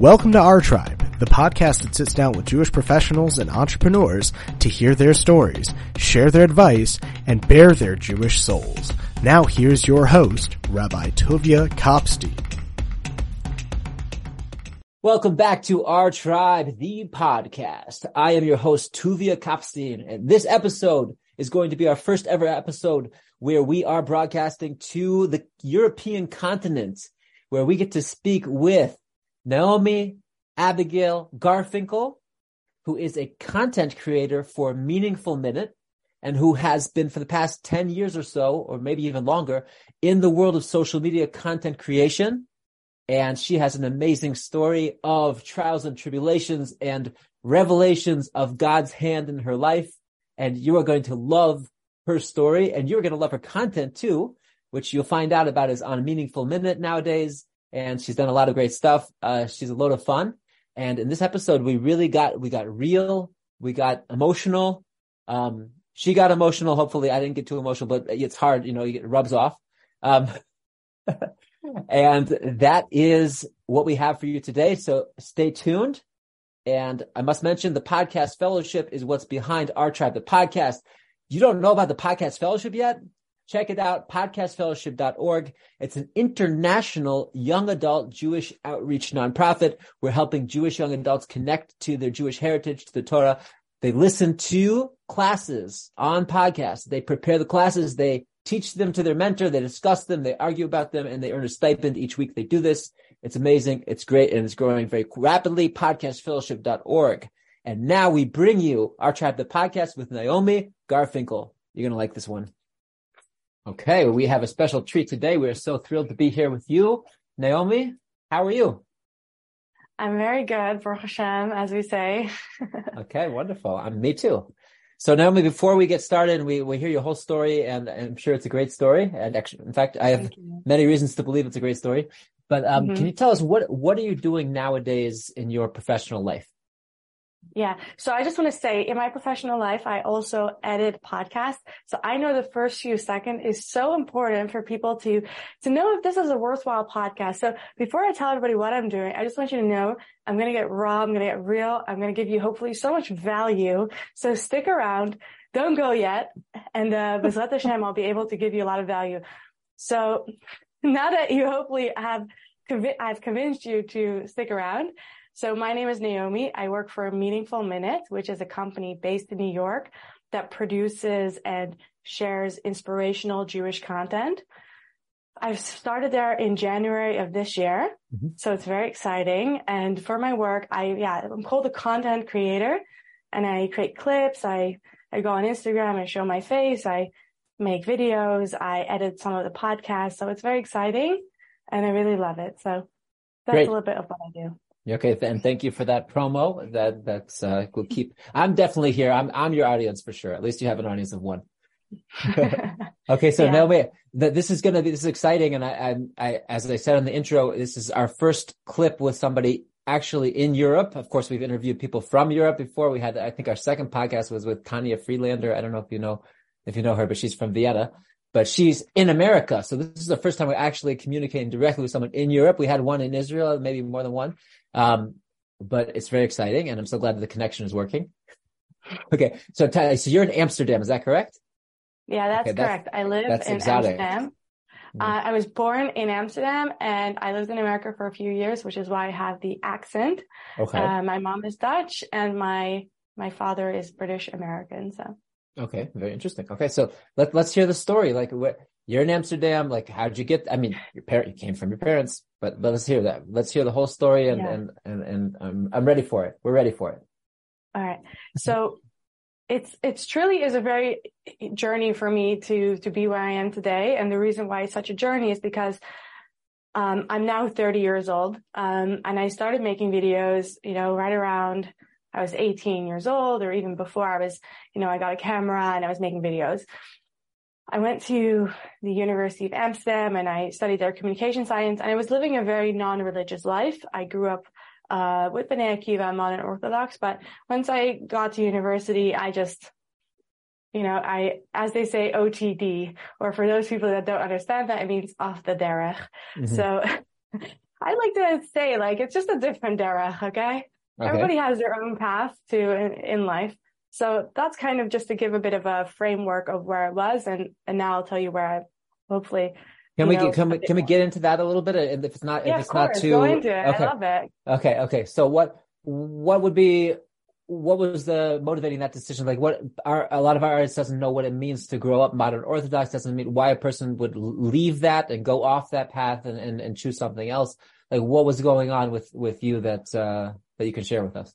Welcome to Our Tribe, the podcast that sits down with Jewish professionals and entrepreneurs to hear their stories, share their advice, and bear their Jewish souls. Now here's your host, Rabbi Tuvia Kopstein. Welcome back to Our Tribe, the podcast. I am your host, Tuvia Kopstein, and this episode is going to be our first ever episode where we are broadcasting to the European continent, where we get to speak with Naomi Abigail Garfinkel, who is a content creator for Meaningful Minute and who has been for the past 10 years or so, or maybe even longer, in the world of social media content creation. And she has an amazing story of trials and tribulations and revelations of God's hand in her life. And you are going to love her story and you're going to love her content too, which you'll find out about is on Meaningful Minute nowadays and she's done a lot of great stuff. Uh, she's a load of fun. And in this episode, we really got, we got real, we got emotional. Um, she got emotional. Hopefully I didn't get too emotional, but it's hard, you know, it rubs off. Um, and that is what we have for you today. So stay tuned. And I must mention the podcast fellowship is what's behind our tribe. The podcast, you don't know about the podcast fellowship yet? Check it out, podcastfellowship.org. It's an international young adult Jewish outreach nonprofit. We're helping Jewish young adults connect to their Jewish heritage, to the Torah. They listen to classes on podcasts. They prepare the classes. They teach them to their mentor. They discuss them. They argue about them and they earn a stipend each week. They do this. It's amazing. It's great. And it's growing very rapidly. Podcastfellowship.org. And now we bring you our tribe, the podcast with Naomi Garfinkel. You're going to like this one. Okay, well, we have a special treat today. We're so thrilled to be here with you. Naomi, how are you? I'm very good, Baruch Hashem, as we say. okay, wonderful. I'm me too. So Naomi, before we get started, we, we hear your whole story and I'm sure it's a great story. And actually, in fact, I have many reasons to believe it's a great story. But um, mm-hmm. can you tell us what, what are you doing nowadays in your professional life? Yeah. So I just want to say in my professional life, I also edit podcasts. So I know the first few seconds is so important for people to, to know if this is a worthwhile podcast. So before I tell everybody what I'm doing, I just want you to know I'm going to get raw. I'm going to get real. I'm going to give you hopefully so much value. So stick around. Don't go yet. And, uh, Bezrat Hashem, I'll be able to give you a lot of value. So now that you hopefully have, I've convinced you to stick around. So my name is Naomi. I work for Meaningful Minute, which is a company based in New York that produces and shares inspirational Jewish content. I've started there in January of this year. Mm-hmm. So it's very exciting. And for my work, I, yeah, I'm called a content creator and I create clips. I, I go on Instagram. I show my face. I make videos. I edit some of the podcasts. So it's very exciting and I really love it. So that's Great. a little bit of what I do. Okay, and thank you for that promo. That that's uh, we'll keep. I'm definitely here. I'm I'm your audience for sure. At least you have an audience of one. okay, so yeah. Naomi, this is gonna be this is exciting, and I, I, I as I said in the intro, this is our first clip with somebody actually in Europe. Of course, we've interviewed people from Europe before. We had, I think, our second podcast was with Tanya Freelander. I don't know if you know if you know her, but she's from Vienna but she's in America. So this is the first time we're actually communicating directly with someone in Europe. We had one in Israel, maybe more than one. Um, but it's very exciting and I'm so glad that the connection is working. Okay. So, so you're in Amsterdam. Is that correct? Yeah, that's okay, correct. That's, I live in exotic. Amsterdam. Mm-hmm. Uh, I was born in Amsterdam and I lived in America for a few years, which is why I have the accent. Okay. Uh, my mom is Dutch and my, my father is British American. So. Okay, very interesting. Okay, so let let's hear the story. Like, what you're in Amsterdam. Like, how'd you get? I mean, your parent you came from your parents, but but let's hear that. Let's hear the whole story, and yeah. and and and I'm I'm ready for it. We're ready for it. All right. So it's it's truly is a very journey for me to to be where I am today, and the reason why it's such a journey is because. Um, I'm now 30 years old, um, and I started making videos, you know, right around I was 18 years old or even before I was, you know, I got a camera and I was making videos. I went to the University of Amsterdam and I studied their communication science and I was living a very non-religious life. I grew up uh, with B'nai Akiva, modern Orthodox, but once I got to university, I just, you know, I, as they say, OTD, or for those people that don't understand that, it means off the derech. Mm-hmm. So I like to say like it's just a different era, okay? Okay. Everybody has their own path to in, in, life. So that's kind of just to give a bit of a framework of where I was and and now I'll tell you where I hopefully can we know, can we can we get into that a little bit? And if it's not yeah, if it's not too Go into it. Okay. I love it. Okay, okay. So what what would be what was the motivating that decision? Like what our, a lot of our artists doesn't know what it means to grow up modern Orthodox, doesn't mean why a person would leave that and go off that path and, and, and choose something else. Like what was going on with, with you that, uh, that you can share with us?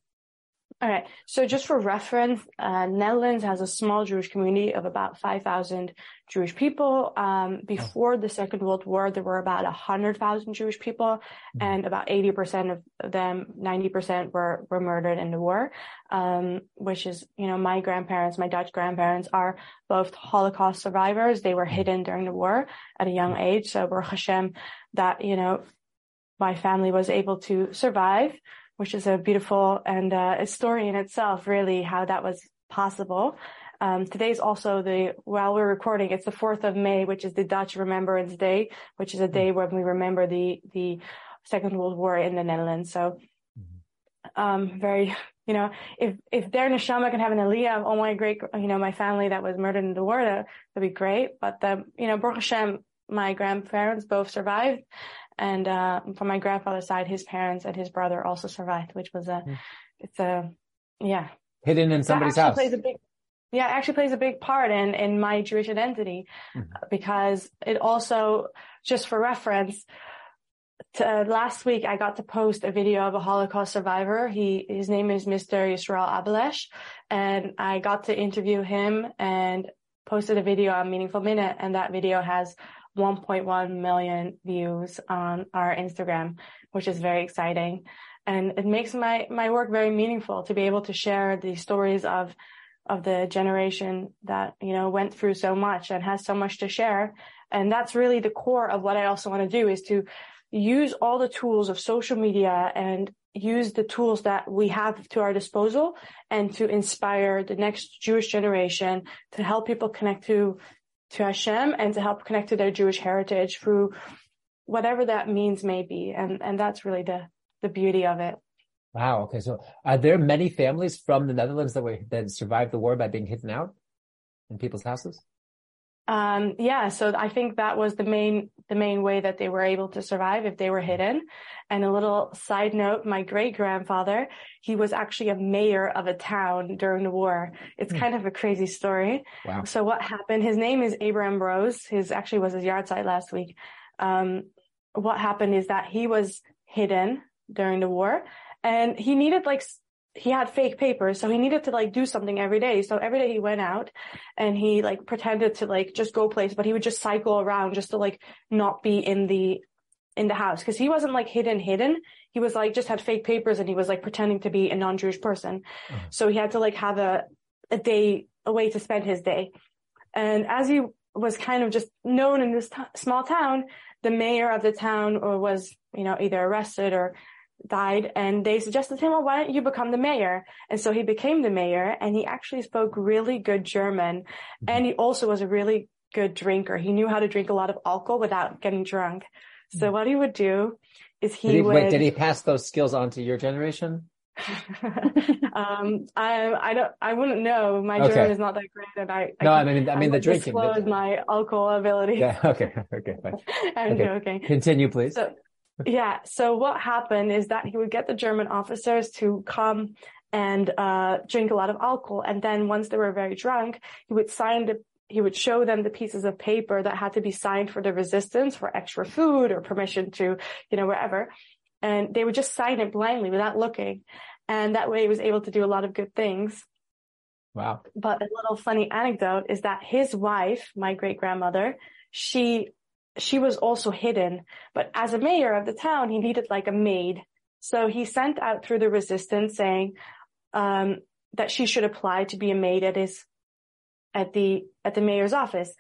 All right. So just for reference, uh, Netherlands has a small Jewish community of about 5,000 Jewish people. Um, before the Second World War, there were about 100,000 Jewish people mm-hmm. and about 80% of them, 90% were, were murdered in the war. Um, which is, you know, my grandparents, my Dutch grandparents are both Holocaust survivors. They were mm-hmm. hidden during the war at a young age. So Baruch Hashem that, you know, my family was able to survive which is a beautiful and uh, a story in itself, really, how that was possible. Um, today is also the, while we're recording, it's the 4th of May, which is the Dutch Remembrance Day, which is a day when we remember the, the Second World War in the Netherlands. So, um, very, you know, if, if their neshama can have an aliyah of all my great, you know, my family that was murdered in the war, that would be great. But the, you know, Baruch Hashem, my grandparents both survived. And, uh, from my grandfather's side, his parents and his brother also survived, which was a, mm. it's a, yeah. Hidden in somebody's house. Big, yeah, it actually plays a big part in, in my Jewish identity mm. because it also, just for reference, to, uh, last week I got to post a video of a Holocaust survivor. He, his name is Mr. Yisrael Abelesh and I got to interview him and posted a video on Meaningful Minute and that video has 1.1 million views on our Instagram, which is very exciting. And it makes my, my work very meaningful to be able to share the stories of, of the generation that, you know, went through so much and has so much to share. And that's really the core of what I also want to do is to use all the tools of social media and use the tools that we have to our disposal and to inspire the next Jewish generation to help people connect to to Hashem and to help connect to their Jewish heritage through whatever that means may be. And, and that's really the, the beauty of it. Wow. Okay. So are there many families from the Netherlands that were, that survived the war by being hidden out in people's houses? Um, yeah, so I think that was the main, the main way that they were able to survive if they were hidden. And a little side note, my great grandfather, he was actually a mayor of a town during the war. It's mm. kind of a crazy story. Wow. So what happened, his name is Abraham Rose. His actually was his yahrzeit last week. Um, what happened is that he was hidden during the war and he needed like he had fake papers, so he needed to like do something every day. So every day he went out and he like pretended to like just go place, but he would just cycle around just to like not be in the in the house because he wasn't like hidden hidden. He was like just had fake papers and he was like pretending to be a non-Jewish person. Uh-huh. So he had to like have a a day a way to spend his day. And as he was kind of just known in this t- small town, the mayor of the town or was, you know, either arrested or died and they suggested to him, well, why don't you become the mayor? And so he became the mayor and he actually spoke really good German. Mm-hmm. And he also was a really good drinker. He knew how to drink a lot of alcohol without getting drunk. So mm-hmm. what he would do is he did he, would. Wait, did he pass those skills on to your generation? um, I, I don't, I wouldn't know. My okay. German is not that great, and I. No, I, I mean, I mean I the drinking. Disclose the... my alcohol ability. Yeah. Okay. Okay. Fine. I'm okay. joking. Continue, please. So, yeah. So what happened is that he would get the German officers to come and uh, drink a lot of alcohol, and then once they were very drunk, he would sign the he would show them the pieces of paper that had to be signed for the resistance for extra food or permission to, you know, wherever. And they would just sign it blindly without looking. And that way he was able to do a lot of good things. Wow. But a little funny anecdote is that his wife, my great grandmother, she she was also hidden, but as a mayor of the town, he needed like a maid. So he sent out through the resistance saying, um, that she should apply to be a maid at his, at the, at the mayor's office.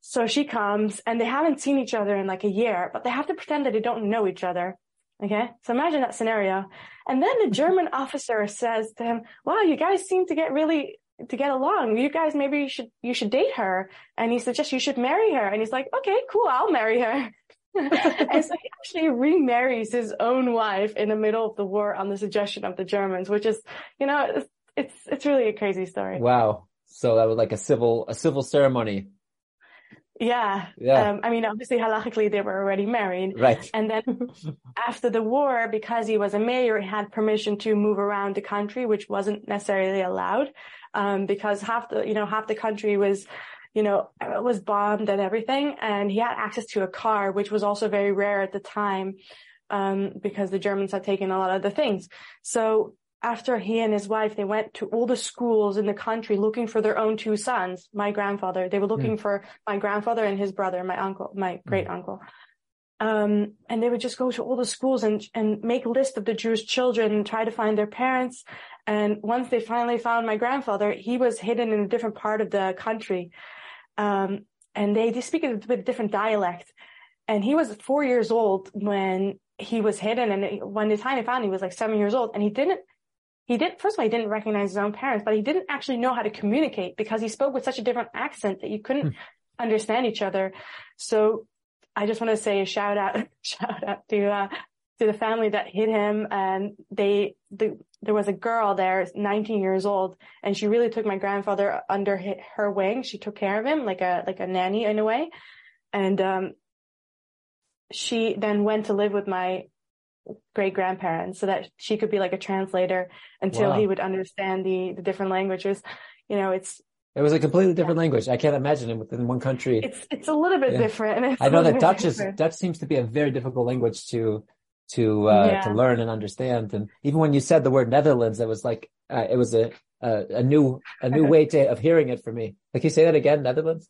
So she comes and they haven't seen each other in like a year, but they have to pretend that they don't know each other. Okay. So imagine that scenario. And then the German officer says to him, wow, you guys seem to get really to get along. You guys, maybe you should, you should date her. And he suggests you should marry her. And he's like, okay, cool. I'll marry her. and so he actually remarries his own wife in the middle of the war on the suggestion of the Germans, which is, you know, it's it's, it's really a crazy story. Wow. So that was like a civil a civil ceremony. Yeah. Yeah. Um, I mean, obviously, halachically, they were already married. Right. And then after the war, because he was a mayor, he had permission to move around the country, which wasn't necessarily allowed, um, because half the, you know, half the country was, you know, was bombed and everything. And he had access to a car, which was also very rare at the time, um, because the Germans had taken a lot of the things. So after he and his wife, they went to all the schools in the country looking for their own two sons, my grandfather. They were looking mm. for my grandfather and his brother, my uncle, my great uncle. Um, and they would just go to all the schools and, and make a list of the Jewish children and try to find their parents. And once they finally found my grandfather, he was hidden in a different part of the country. Um, and they, they speak a bit different dialect. And he was four years old when he was hidden. And when the time they found he was like seven years old and he didn't he didn't, first of all, he didn't recognize his own parents, but he didn't actually know how to communicate because he spoke with such a different accent that you couldn't hmm. understand each other. So I just want to say a shout out, shout out to, uh, to the family that hid him. And they, the, there was a girl there, 19 years old, and she really took my grandfather under her wing. She took care of him like a, like a nanny in a way. And, um, she then went to live with my great grandparents so that she could be like a translator until wow. he would understand the the different languages you know it's it was a completely different yeah. language. I can't imagine it within one country. It's it's a little bit yeah. different. I know that Dutch is Dutch seems to be a very difficult language to to uh, yeah. to learn and understand. And even when you said the word Netherlands, it was like uh, it was a, a, a new a new way to, of hearing it for me. Like you say that again, Netherlands.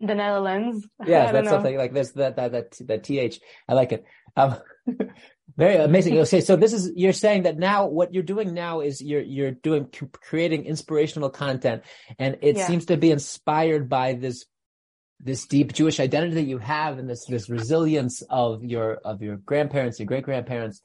The Netherlands. Yeah, that's something like this. That that that that th. I like it. Um, Very amazing. Okay, so this is you're saying that now what you're doing now is you're you're doing creating inspirational content, and it yeah. seems to be inspired by this this deep Jewish identity that you have, and this this resilience of your of your grandparents, your great grandparents.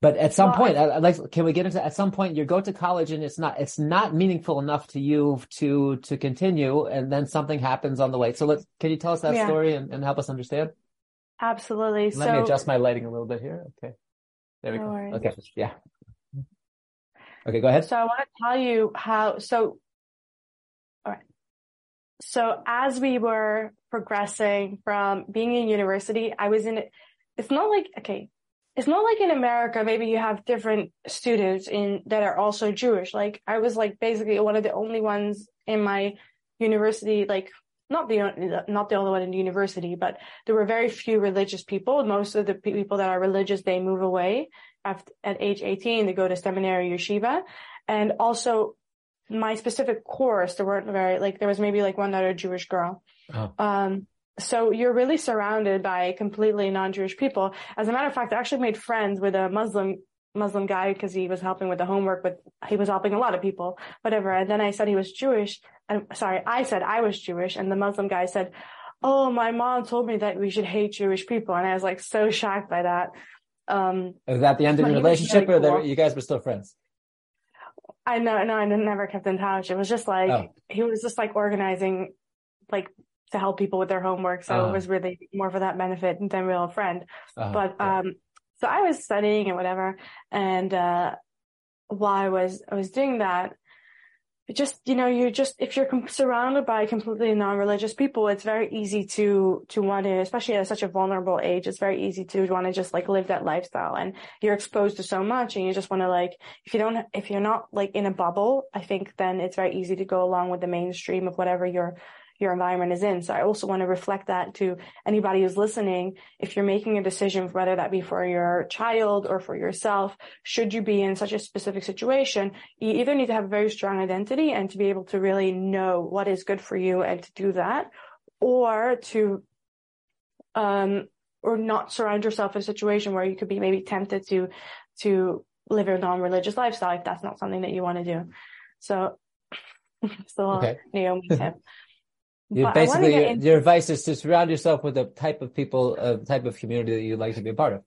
But at some well, point, I, like, can we get into? At some point, you go to college, and it's not it's not meaningful enough to you to to continue, and then something happens on the way. So let's can you tell us that yeah. story and, and help us understand? Absolutely. Let so, me adjust my lighting a little bit here. Okay. There we no go. Worries. Okay. Yeah. Okay, go ahead. So I want to tell you how, so, all right. So as we were progressing from being in university, I was in, it's not like, okay, it's not like in America, maybe you have different students in that are also Jewish. Like I was like basically one of the only ones in my university, like not the not the only one in the university, but there were very few religious people. Most of the people that are religious, they move away at, at age 18. They go to seminary yeshiva, and also my specific course, there weren't very like there was maybe like one other Jewish girl. Oh. Um, so you're really surrounded by completely non-Jewish people. As a matter of fact, I actually made friends with a Muslim Muslim guy because he was helping with the homework, but he was helping a lot of people, whatever. And then I said he was Jewish. And sorry, I said I was Jewish and the Muslim guy said, Oh, my mom told me that we should hate Jewish people. And I was like so shocked by that. Um, was that the end of the relationship really or cool. you guys were still friends? I know, no, I never kept in touch. It was just like, oh. he was just like organizing, like to help people with their homework. So uh-huh. it was really more for that benefit than real friend. Uh-huh. But, um, so I was studying and whatever. And, uh, while I was, I was doing that, just, you know, you just, if you're surrounded by completely non-religious people, it's very easy to, to want to, especially at such a vulnerable age, it's very easy to want to just like live that lifestyle and you're exposed to so much and you just want to like, if you don't, if you're not like in a bubble, I think then it's very easy to go along with the mainstream of whatever you're your environment is in. So I also want to reflect that to anybody who's listening. If you're making a decision, whether that be for your child or for yourself, should you be in such a specific situation, you either need to have a very strong identity and to be able to really know what is good for you and to do that, or to, um, or not surround yourself in a situation where you could be maybe tempted to, to live a non-religious lifestyle if that's not something that you want to do. So, so okay. Naomi tip. You basically, your, your, advice is to surround yourself with the type of people, a uh, type of community that you'd like to be a part of.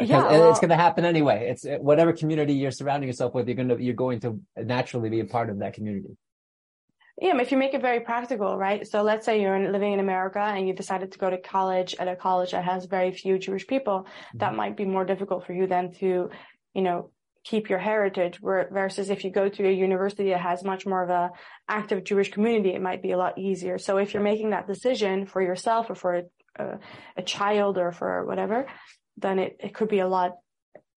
Yeah, well, it's going to happen anyway. It's uh, whatever community you're surrounding yourself with, you're going to you're going to naturally be a part of that community. yeah, if you make it very practical, right? So let's say you're living in America and you decided to go to college at a college that has very few Jewish people, mm-hmm. that might be more difficult for you than to, you know, keep your heritage versus if you go to a university that has much more of a active Jewish community, it might be a lot easier. So if you're making that decision for yourself or for a, a child or for whatever, then it, it could be a lot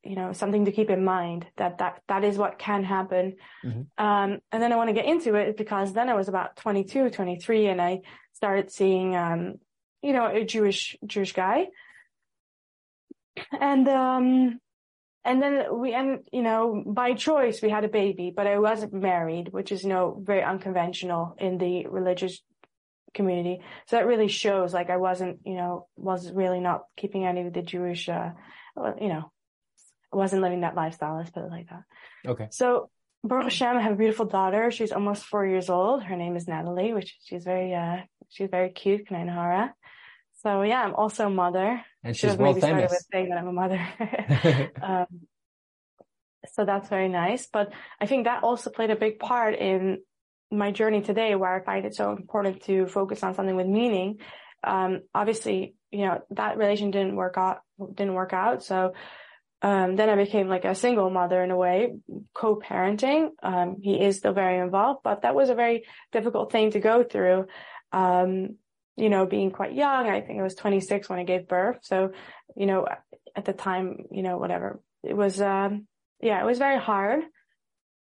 you know something to keep in mind that that that is what can happen mm-hmm. um, and then i want to get into it because then i was about 22 23 and i started seeing um, you know a jewish jewish guy and um and then we and you know by choice we had a baby but i wasn't married which is you know very unconventional in the religious community so that really shows like i wasn't you know was really not keeping any of the jewish uh you know wasn't living that lifestyle. Let's put it like that. Okay. So Baruch Hashem, I have a beautiful daughter. She's almost four years old. Her name is Natalie, which she's very, uh, she's very cute, Kanai So yeah, I'm also a mother. And she's world famous. With saying that I'm a mother. um, so that's very nice. But I think that also played a big part in my journey today, where I find it so important to focus on something with meaning. Um, obviously, you know, that relation didn't work out, didn't work out. So um, then I became like a single mother in a way, co-parenting. Um, he is still very involved, but that was a very difficult thing to go through. Um, you know, being quite young, I think I was 26 when I gave birth. So, you know, at the time, you know, whatever it was, um, yeah, it was very hard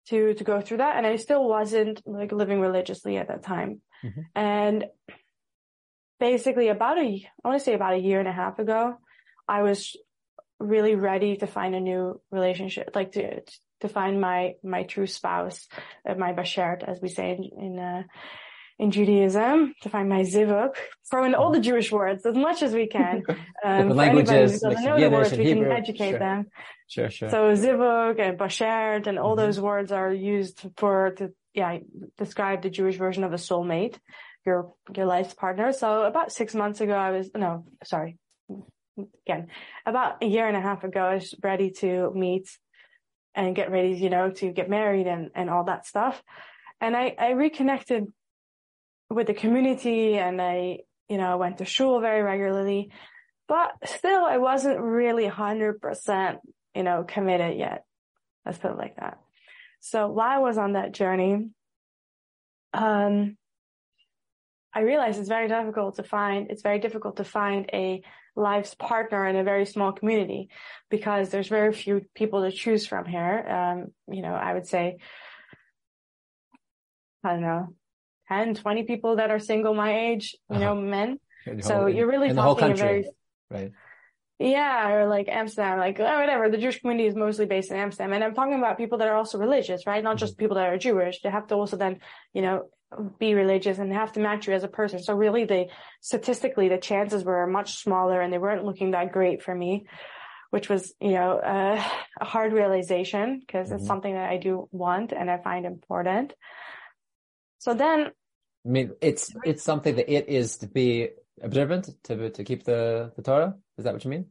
to, to go through that. And I still wasn't like living religiously at that time. Mm-hmm. And basically about a, I want to say about a year and a half ago, I was really ready to find a new relationship, like to to find my my true spouse, uh, my bashert, as we say in in, uh, in Judaism, to find my zivug, throwing all the Jewish words as much as we can. Um, for anybody who doesn't know the words, we Hebrew. can educate sure. them. Sure, sure. So zivug and bashert and all mm-hmm. those words are used for to yeah describe the Jewish version of a soulmate, your your life's partner. So about six months ago, I was no sorry again, about a year and a half ago, I was ready to meet and get ready, you know, to get married and, and all that stuff. And I, I reconnected with the community and I, you know, I went to shul very regularly, but still I wasn't really hundred percent, you know, committed yet. Let's put it like that. So while I was on that journey, um, I realized it's very difficult to find, it's very difficult to find a life's partner in a very small community because there's very few people to choose from here. Um, you know, I would say, I don't know, 10, 20 people that are single my age, you uh-huh. know, men. So you're really talking a very, right. Yeah, or like Amsterdam, like oh, whatever. The Jewish community is mostly based in Amsterdam, and I'm talking about people that are also religious, right? Not mm-hmm. just people that are Jewish. They have to also then, you know, be religious and have to match you as a person. So really the statistically the chances were much smaller and they weren't looking that great for me, which was, you know, uh, a hard realization because mm-hmm. it's something that I do want and I find important. So then I mean it's it's something that it is to be observant to to keep the the Torah. Is that what you mean?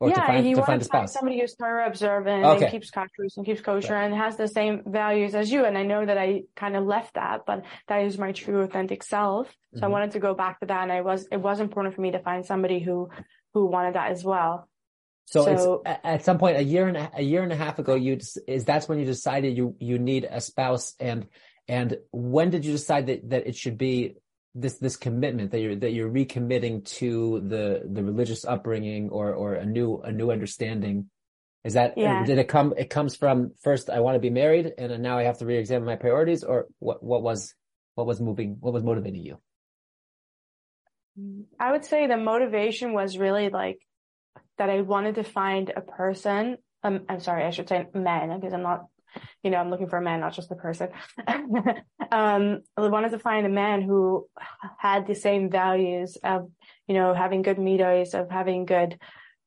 Or yeah, to find, you to want to find somebody who's Torah observant okay. and keeps kashrus and keeps kosher right. and has the same values as you. And I know that I kind of left that, but that is my true authentic self. So mm-hmm. I wanted to go back to that. And I was, it was important for me to find somebody who, who wanted that as well. So, so at some point, a year and a, a year and a half ago, you is that's when you decided you you need a spouse, and and when did you decide that that it should be this this commitment that you're that you're recommitting to the the religious upbringing or or a new a new understanding is that yeah. did it come it comes from first I want to be married and now I have to re-examine my priorities or what what was what was moving what was motivating you I would say the motivation was really like that I wanted to find a person um, I'm sorry I should say man because I'm not you know, I'm looking for a man, not just a person. um, I wanted to find a man who had the same values of, you know, having good midos, of having good,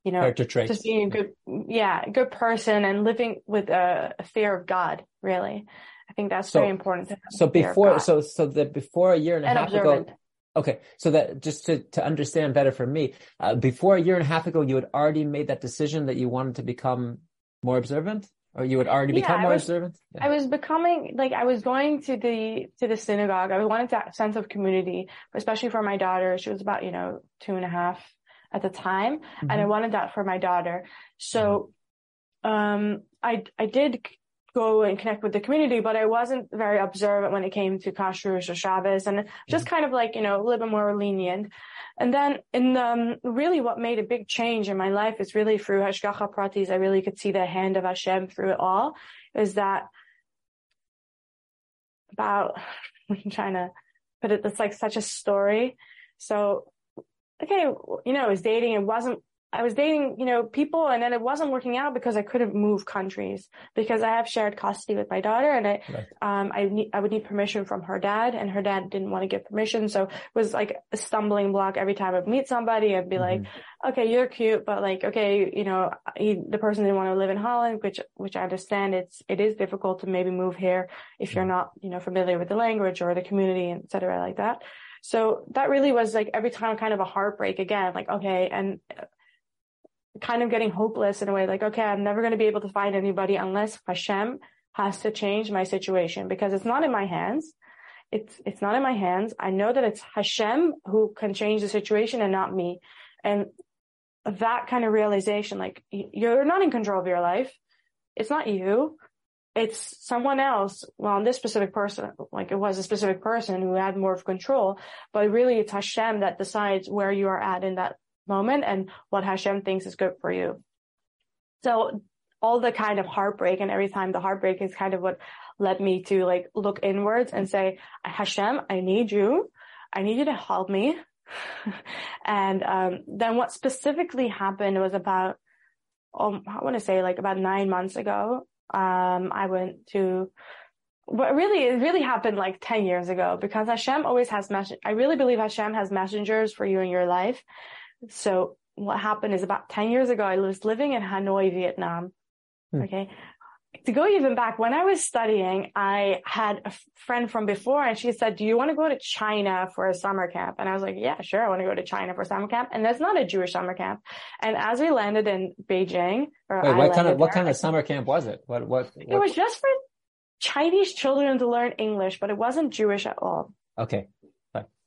you know, character traits. just being a good, yeah, good person and living with a, a fear of God, really. I think that's so, very important. so before, so, so that before a year and a and half observant. ago, Okay, so that just to, to understand better for me, uh, before a year and a half ago, you had already made that decision that you wanted to become more observant Or you would already Yeah, become more was- observant? I was becoming like I was going to the to the synagogue. I wanted that sense of community, especially for my daughter. She was about you know two and a half at the time, and I Mhm. wanted that for my daughter. So, um, I I did go and connect with the community, but I wasn't very observant when it came to Kashrus or Shabbos, and just kind of like you know a little bit more lenient. And then in um, really what made a big change in my life is really through Hashgacha Pratis. I really could see the hand of Hashem through it all. Is that about I'm trying to put it it's like such a story. So okay, you know, I was dating, it wasn't I was dating, you know, people and then it wasn't working out because I couldn't move countries because I have shared custody with my daughter and I Right. um I need I would need permission from her dad and her dad didn't want to give permission. So it was like a stumbling block every time I'd meet somebody, I'd be like, Mhm. okay, you're cute, but like, okay, you know, he, the person didn't want to live in Holland, which, which I understand. It's, it is difficult to maybe move here if you're not, you know, familiar with the language or the community and et cetera like that. So that really was like every time kind of a heartbreak again, like, okay. And kind of getting hopeless in a way, like, okay, I'm never going to be able to find anybody unless Hashem has to change my situation because it's not in my hands. It's, it's not in my hands. I know that it's Hashem who can change the situation and not me. And that kind of realization, like you're not in control of your life. It's not you. It's someone else. Well, in this specific person, like it was a specific person who had more of control, but really it's Hashem that decides where you are at in that moment and what Hashem thinks is good for you. So all the kind of heartbreak and every time the heartbreak is kind of what led me to like look inwards and say, Hashem, I need you. I need you to help me. and um, then what specifically happened was about, um, I want to say like about nine months ago. Um, I went to, but really, it really happened like 10 years ago because Hashem always has message. I really believe Hashem has messengers for you in your life. So what happened is about 10 years ago, I was living in Hanoi, Vietnam. Hmm. Okay. To go even back, when I was studying, I had a friend from before and she said, do you want to go to China for a summer camp? And I was like, yeah, sure. I want to go to China for summer camp. And that's not a Jewish summer camp. And as we landed in Beijing, or Wait, what kind of landed what kind of summer camp was it? What what, it what was just for Chinese children to learn English, but it wasn't Jewish at all. okay.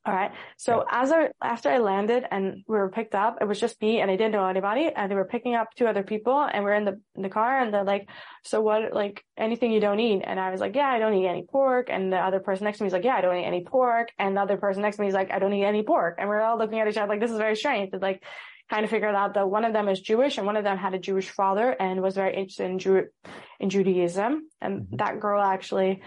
All right. So as I, after I landed and we were picked up, it was just me and I didn't know anybody and they were picking up two other people and we're in the, in the car and they're like, so what, like anything you don't eat? And I was like, yeah, I don't eat any pork. And the other person next to me is like, yeah, I don't eat any pork. And the other person next to me is like, I don't eat any pork. And we're all looking at each other like, this is very strange. But like, kind of figured out that one of them is Jewish and one of them had a Jewish father and was very interested in Jew, in Judaism. And Mhm. that girl actually,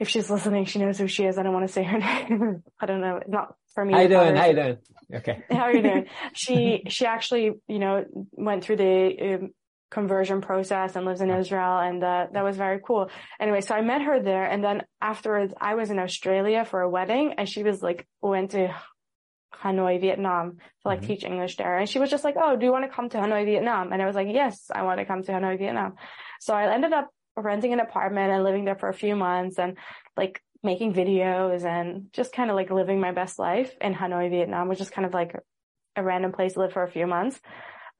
if she's listening, she knows who she is. I don't want to say her name. I don't know. It's not for me. How you doing? How you doing? Okay. How are you doing? she she actually you know went through the um, conversion process and lives in Israel, and uh, that was very cool. Anyway, so I met her there, and then afterwards I was in Australia for a wedding, and she was like went to Hanoi, Vietnam to like Mhm. teach English there, and she was just like, "Oh, do you want to come to Hanoi, Vietnam?" And I was like, "Yes, I want to come to Hanoi, Vietnam." So I ended up renting an apartment and living there for a few months, and like making videos and just kind of like living my best life in Hanoi, Vietnam, which is kind of like a random place to live for a few months.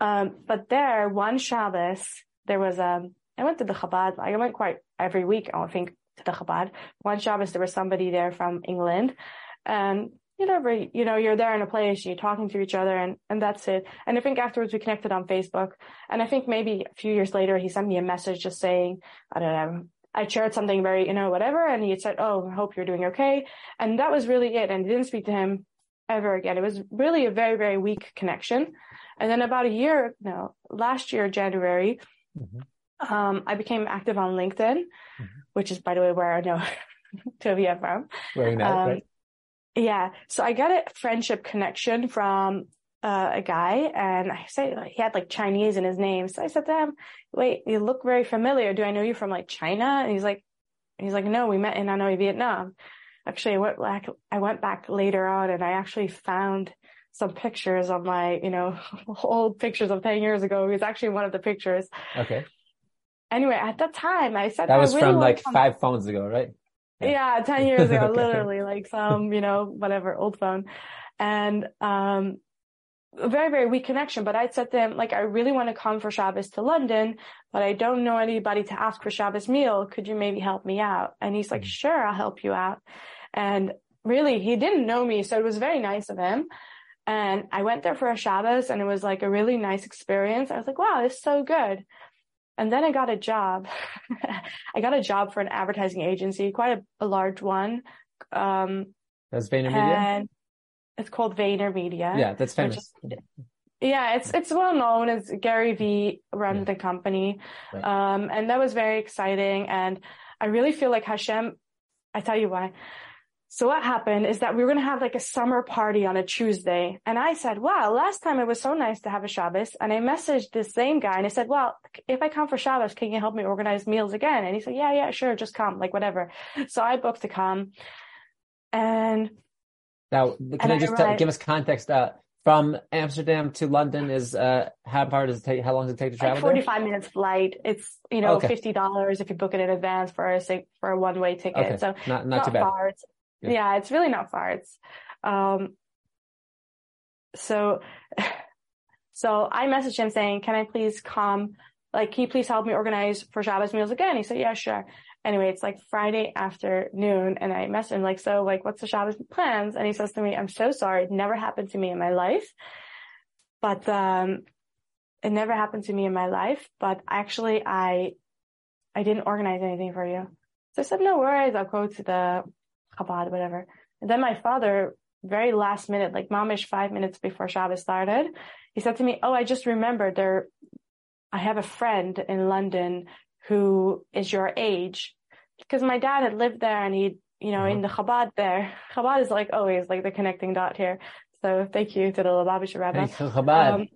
Um, but there, one Shabbos, there was a, I went to the Chabad. Like I went quite every week, I think, to the Chabad. One Shabbos, there was somebody there from England, and you know, you know, you're there in a place, you're talking to each other, and and that's it. And I think afterwards we connected on Facebook, and I think maybe a few years later he sent me a message just saying, I don't know. I shared something very, you know, whatever, and he said, "Oh, I hope you're doing okay," and that was really it. And I didn't speak to him ever again. It was really a very, very weak connection. And then about a year, no, last year, January, Mhm. um, I became active on LinkedIn, Mhm. which is, by the way, where I know Tuvia from. Very nice. Um, right? Yeah. So I got a friendship connection from uh, a guy and I said he had like Chinese in his name. So I said to him, wait, you look very familiar. Do I know you from like China? And he's like, he's like, no, we met in Hanoi, Vietnam. Actually, I went back, I went back later on and I actually found some pictures of my, you know, old pictures of 10 years ago. He was actually one of the pictures. Okay. Anyway, at that time I said, That was really from like five phones ago, right? Yeah. yeah, 10 years ago, literally like some, you know, whatever old phone. And, um, very, very weak connection. But I'd said to him, like, I really want to come for Shabbos to London, but I don't know anybody to ask for Shabbos meal. Could you maybe help me out? And he's like, mm-hmm. sure, I'll help you out. And really, he didn't know me. So it was very nice of him. And I went there for a Shabbos and it was like a really nice experience. I was like, wow, this is so good. And then I got a job. I got a job for an advertising agency, quite a, a large one. Um, that's VaynerMedia? It's called VaynerMedia. Yeah, that's famous. Is, yeah, it's it's well known. as Gary Vee run yeah. the company, right. um, and that was very exciting. And I really feel like Hashem. I tell you why. So what happened is that we were going to have like a summer party on a Tuesday. And I said, wow, last time it was so nice to have a Shabbos. And I messaged the same guy and I said, well, if I come for Shabbos, can you help me organize meals again? And he said, yeah, yeah, sure. Just come, like whatever. So I booked to come and. Now, can and I just I give us context? Uh, from Amsterdam to London is, uh, how far does it take? How long does it take to travel? Like 45 there? minutes flight. It's, you know, okay. $50 if you book it in advance for a, for a one way ticket. Okay. So not, not, not too bad. Far. It's, yeah. yeah, it's really not far. It's, um, so, so I messaged him saying, can I please come? Like, can you please help me organize for Shabbos meals again? He said, yeah, sure. Anyway, it's like Friday afternoon and I messaged him like, so like, what's the Shabbos plans? And he says to me, I'm so sorry. It never happened to me in my life, but, um, it never happened to me in my life, but actually I, I didn't organize anything for you. So I said, no worries. I'll go to the Chabad, whatever. And then my father, very last minute, like momish five minutes before Shabbos started, he said to me, Oh, I just remembered there, I have a friend in London who is your age. Because my dad had lived there and he, you know, mm-hmm. in the Chabad there. Chabad is like always like the connecting dot here. So thank you to the Lubavitcher Rebbe. Thanks Chabad. Um,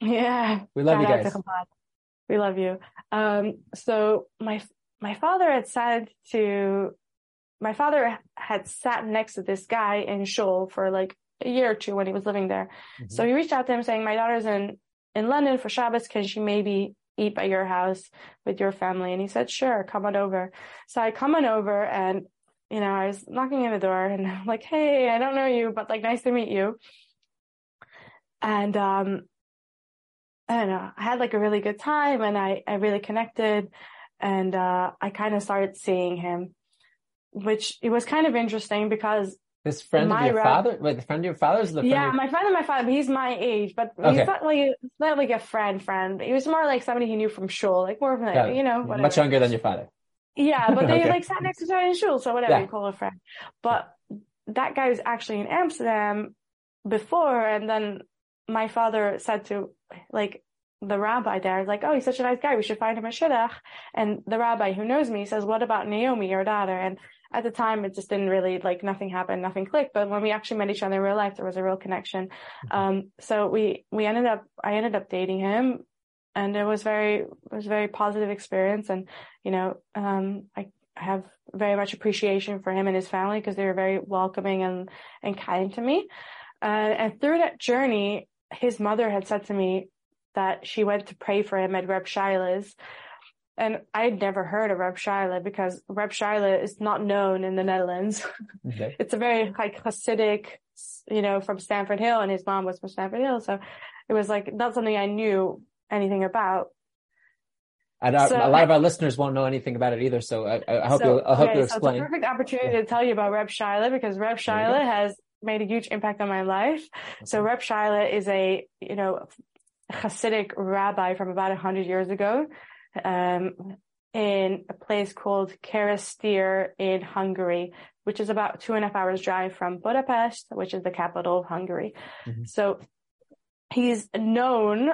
yeah. We love you guys. We love you. Um, so my, my father had said to my father had sat next to this guy in shul for like a year or two when he was living there. Mm-hmm. So he reached out to him saying, my daughter's in, in London for Shabbos. Can she maybe eat by your house with your family? And he said, sure, come on over. So I come on over and, you know, I was knocking on the door and I'm like, Hey, I don't know you, but like, nice to meet you. And, um, I don't know, I had like a really good time and I, I really connected and, uh, I kind of started seeing him which it was kind of interesting because this friend of your father? Wait, the friend of your father's the Yeah, your... my friend of my father, he's my age, but okay. he's not like not like a friend friend. He was more like somebody he knew from shul, like more of a you know, whatever. Much younger than your father. Yeah, but they okay. like sat next to each other in shul, so whatever yeah. you call a friend. But that guy was actually in Amsterdam before, and then my father said to like the rabbi there, like, oh, he's such a nice guy. We should find him a shidduch. And the rabbi who knows me says, what about Naomi, your daughter? And at the time it just didn't really like nothing happened, nothing clicked. But when we actually met each other in real life, there was a real connection. Mm-hmm. Um, so we, we ended up, I ended up dating him and it was very, it was a very positive experience. And, you know, um, I, I have very much appreciation for him and his family because they were very welcoming and, and kind to me. Uh, and through that journey, his mother had said to me that she went to pray for him at Reb Shaila's and I'd never heard of Reb Shaila because Reb Shaila is not known in the Netherlands. Okay. it's a very like Hasidic, you know, from Stamford Hill and his mom was from Stamford Hill. So it was like not something I knew anything about. And our, so, a lot of our listeners won't know anything about it either. So I, I hope so, you I hope okay, you explain. So it's a perfect opportunity to tell you about Reb Shaila because Reb Shaila has made a huge impact on my life. Okay. So Reb Shaila is a, you know, Hasidic rabbi from about a hundred years ago um, in a place called Kerister in Hungary, which is about two and a half hours drive from Budapest, which is the capital of Hungary. Mm-hmm. So he's known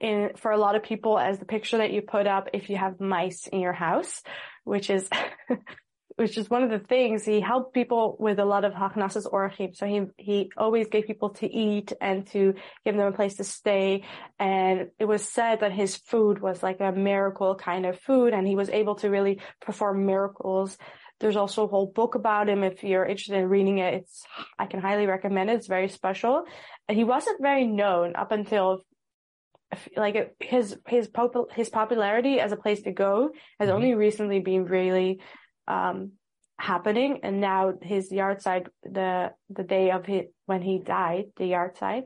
in, for a lot of people as the picture that you put up if you have mice in your house, which is which is one of the things he helped people with a lot of hachnasas orchim. So he, he always gave people to eat and to give them a place to stay. And it was said that his food was like a miracle kind of food and he was able to really perform miracles. There's also a whole book about him. If you're interested in reading it, it's, I can highly recommend it. It's very special. And he wasn't very known up until like his his pop- his popularity as a place to go has mm-hmm. only recently been really um, happening. And now his yahrzeit, the, the day of his, when he died, the yahrzeit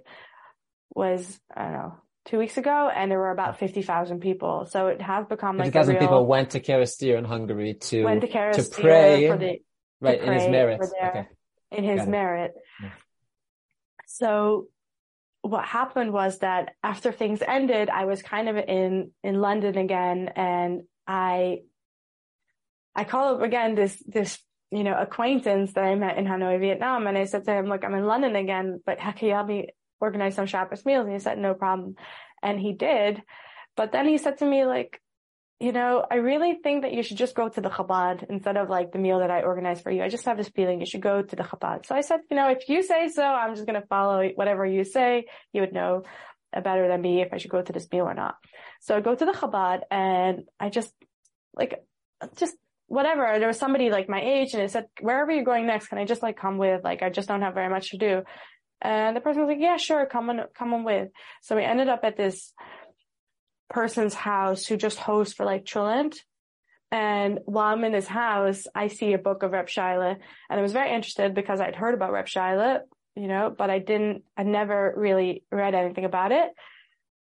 was, I don't know, two weeks ago and there were about 50,000 people. So it has become like 50,000 people went to Kerister in Hungary to, went to, to pray, the, right, in his merit. Okay. In his merit. Yeah. So what happened was that after things ended, I was kind of in, in London again and I, I call up again this, this, you know, acquaintance that I met in Hanoi, Vietnam. And I said to him, look, I'm in London again, but can you help me organize some Shabbos meals? And he said, no problem. And he did. But then he said to me, like, you know, I really think that you should just go to the Chabad instead of like the meal that I organized for you. I just have this feeling you should go to the Chabad. So I said, you know, if you say so, I'm just going to follow whatever you say. You would know better than me if I should go to this meal or not. So I go to the Chabad and I just like, just whatever. There was somebody like my age and it said, wherever you're going next, can I just like come with? Like, I just don't have very much to do. And the person was like, yeah, sure. Come on, come on with. So we ended up at this, person's house who just hosts for like Trillant. And while I'm in his house, I see a book of Reb Shaila and I was very interested because I'd heard about Reb Shaila, you know, but I didn't, I never really read anything about it.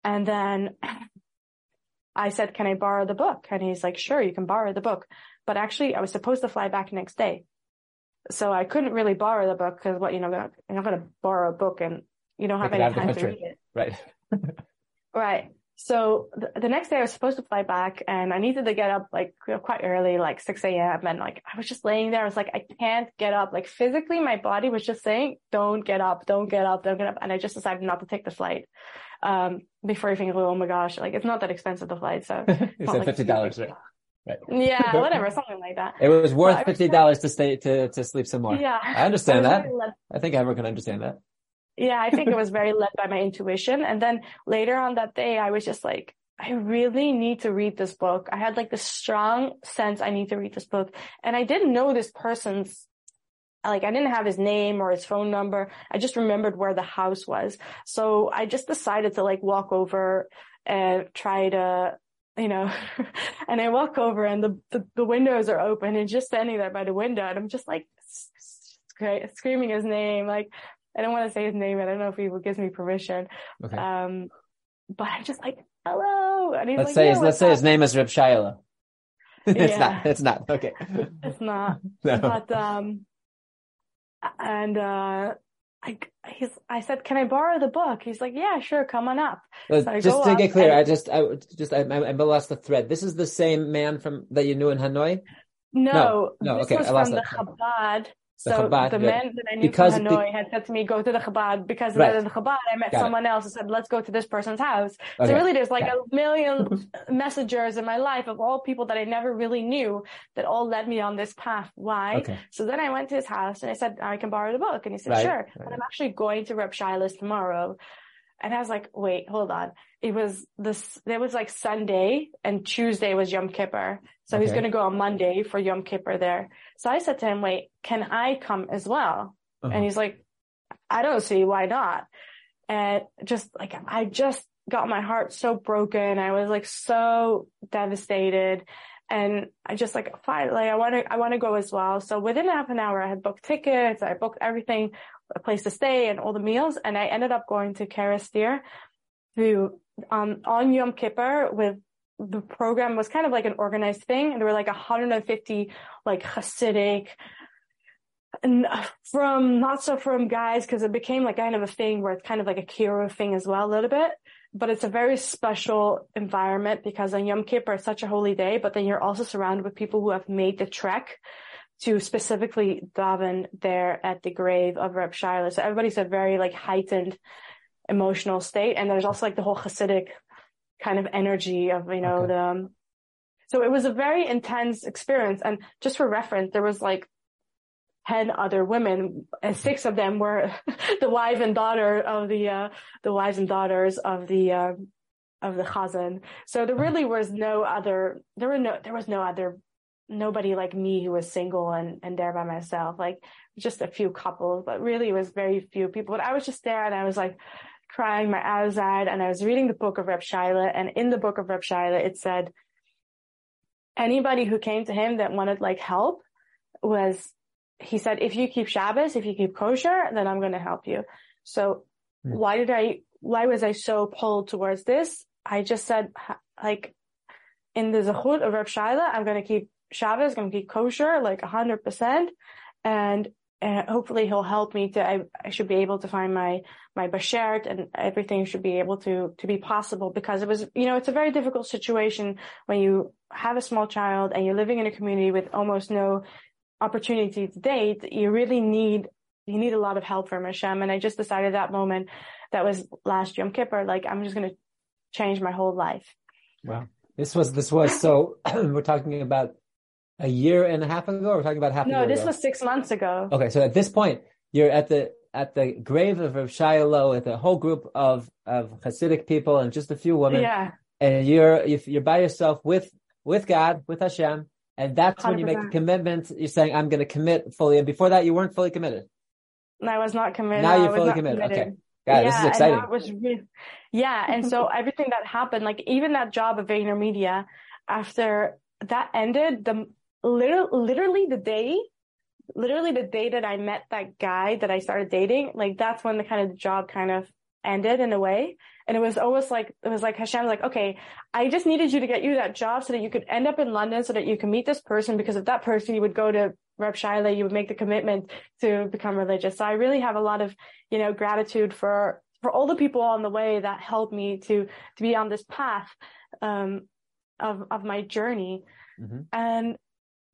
And then I said, can I borrow the book? And he's like, sure, you can borrow the book. But actually I was supposed to fly back next day. So I couldn't really borrow the book because what, you know, you're not going to borrow a book and you don't have any time to read it. Right. right. So the, the, next day I was supposed to fly back and I needed to get up like quite early, like 6 a.m. And like, I was just laying there. I was like, I can't get up. Like physically, my body was just saying, don't get up, don't get up, don't get up. And I just decided not to take the flight. Um, before you think, oh my gosh, like it's not that expensive, the flight. So it's like $50, right? Right. Yeah, whatever, something like that. It was worth fifty dollars to stay to to sleep some more. Yeah, I understand I that. Really I think everyone can understand that. Yeah, I think it was very led by my intuition. And then later on that day, I was just like, I really need to read this book. I had like this strong sense I need to read this book. And I didn't know this person's, like I didn't have his name or his phone number. I just remembered where the house was. So I just decided to like walk over and try to, you know, and I walk over and the, the, the windows are open and just standing there by the window. And I'm just like, screaming his name, like, I don't want to say his name. I don't know if he gives me permission. Okay. Um, but I'm just like, hello. And he's let's like, say yeah, his, let's say his name is Reb Shaila. it's yeah. not. It's not. Okay. It's not. no. But um, and uh, I he's I said, can I borrow the book? He's like, yeah, sure, come on up. So just to get clear, and, I just I just I, I, lost the thread. This is the same man from that you knew in Hanoi. No, no, no okay, I lost from that. the Chabad so Chabad, the men that I knew because from Hanoi had said to me, go to the Chabad. Because right. of the Chabad, I met Got someone it. else who said, let's go to this person's house. Okay. So really there's like a million messengers in my life of all people that I never really knew that all led me on this path. Why? Okay. So then I went to his house and I said, I can borrow the book. And he said, right. sure. Right. But I'm actually going to Reb Shaila's tomorrow. And I was like, wait, hold on. It was this, it was like Sunday and Tuesday was Yom Kippur. So okay. he's going to go on Monday for Yom Kippur there. So I said to him, wait, can I come as well? Uh-huh. And he's like, I don't see why not. And just like, I just got my heart so broken. I was like so devastated. And I just like, fine, like I want to, I want to go as well. So within half an hour, I had booked tickets. I booked everything a place to stay and all the meals. And I ended up going to Kerister to, um, on Yom Kippur with the program was kind of like an organized thing. And there were like 150 like Hasidic and uh, from not so from guys because it became like kind of a thing where it's kind of like a kiruv thing as well a little bit. But it's a very special environment because on Yom Kippur it's such a holy day, but then you're also surrounded with people who have made the trek to specifically daven there at the grave of Reb Shaila. So everybody's a very like heightened emotional state. And there's also like the whole Hasidic kind of energy of, you know, okay. the, so it was a very intense experience. And just for reference, there was like 10 other women and six of them were the wife and daughter of the, uh, the wives and daughters of the, uh, of the chazan. So there really was no other, there were no, there was no other nobody like me who was single and, and there by myself, like just a few couples, but really it was very few people. But I was just there and I was like crying my eyes out and I was reading the book of Reb Shaila and in the book of Reb Shaila, it said anybody who came to him that wanted like help was, he said, if you keep Shabbos, if you keep kosher, then I'm going to help you. So mm. why did I, why was I so pulled towards this? I just said, like, in the Zechut of Reb Shaila, I'm going to keep Shabbos, going to keep kosher, like 100%. And, and hopefully he'll help me to, I, I should be able to find my, my bashert and everything should be able to, to be possible because it was, you know, it's a very difficult situation when you have a small child and you're living in a community with almost no opportunity to date. You really need, you need a lot of help from Hashem. And I just decided that moment that was last Yom Kippur, like I'm just going to change my whole life. Wow. This was, this was, so we're talking about a year and a half ago, we're talking about half no, this ago? was six months ago. Okay. So at this point, you're at the, at the grave of Rav Shaila with a whole group of, of Hasidic people and just a few women. Yeah. And you're, if you're by yourself with, with God, with Hashem. And that's 100%. when you make a commitment. You're saying, I'm going to commit fully. And before that, you weren't fully committed. I was not committed. Now you're fully committed. committed. Okay. God, yeah, this is exciting. And was really, yeah. And so everything that happened, like even that job of VaynerMedia, after that ended, the literally, literally the day, literally the day that I met that guy that I started dating, like that's when the kind of job kind of ended in a way. And it was almost like, it was like Hashem was like, okay, I just needed you to get you that job so that you could end up in London so that you can meet this person because of that person you would go to Reb Shaila, you would make the commitment to become religious. So I really have a lot of, you know, gratitude for, for all the people on the way that helped me to, to be on this path, um, of, of my journey. Mm-hmm. And,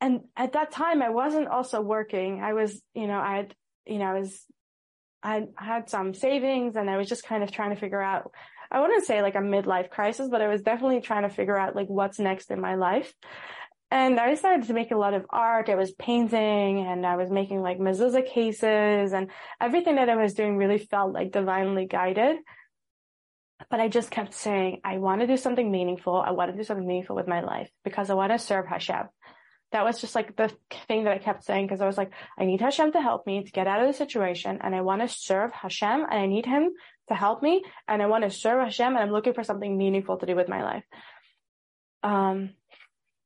and at that time I wasn't also working. I was, you know, I had, you know, I was, I had some savings and I was just kind of trying to figure out, I wouldn't say like a midlife crisis, but I was definitely trying to figure out like what's next in my life. And I decided to make a lot of art. I was painting and I was making like mezuzah cases and everything that I was doing really felt like divinely guided. But I just kept saying, I want to do something meaningful. I want to do something meaningful with my life because I want to serve Hashem. That was just like the thing that I kept saying because I was like, I need Hashem to help me to get out of the situation and I want to serve Hashem and I need him to help me and I want to serve Hashem and I'm looking for something meaningful to do with my life. Um,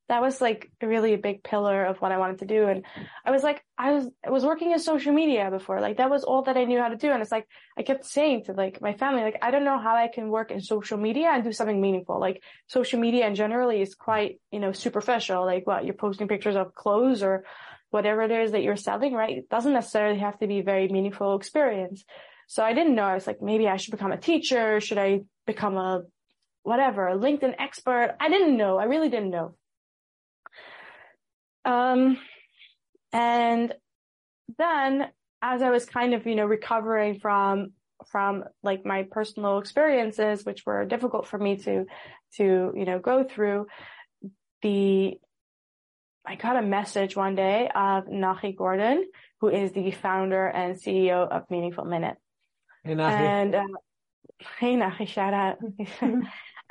that was like really a big pillar of what I wanted to do. And I was like, I was, I was working in social media before. Like that was all that I knew how to do. And it's like, I kept saying to like my family, like, I don't know how I can work in social media and do something meaningful. Like social media in generally is quite, you know, superficial. Like what you're posting pictures of clothes or whatever it is that you're selling, right? It doesn't necessarily have to be a very meaningful experience. So I didn't know. I was like, maybe I should become a teacher. Should I become a whatever, a LinkedIn expert? I didn't know. I really didn't know. Um, and then as I was kind of, you know, recovering from, from like my personal experiences, which were difficult for me to, to, you know, go through the, I got a message one day of Nachi Gordon, who is the founder and CEO of Meaningful Minute. Hey, Nachi. And, uh, hey, Nachi, shout out.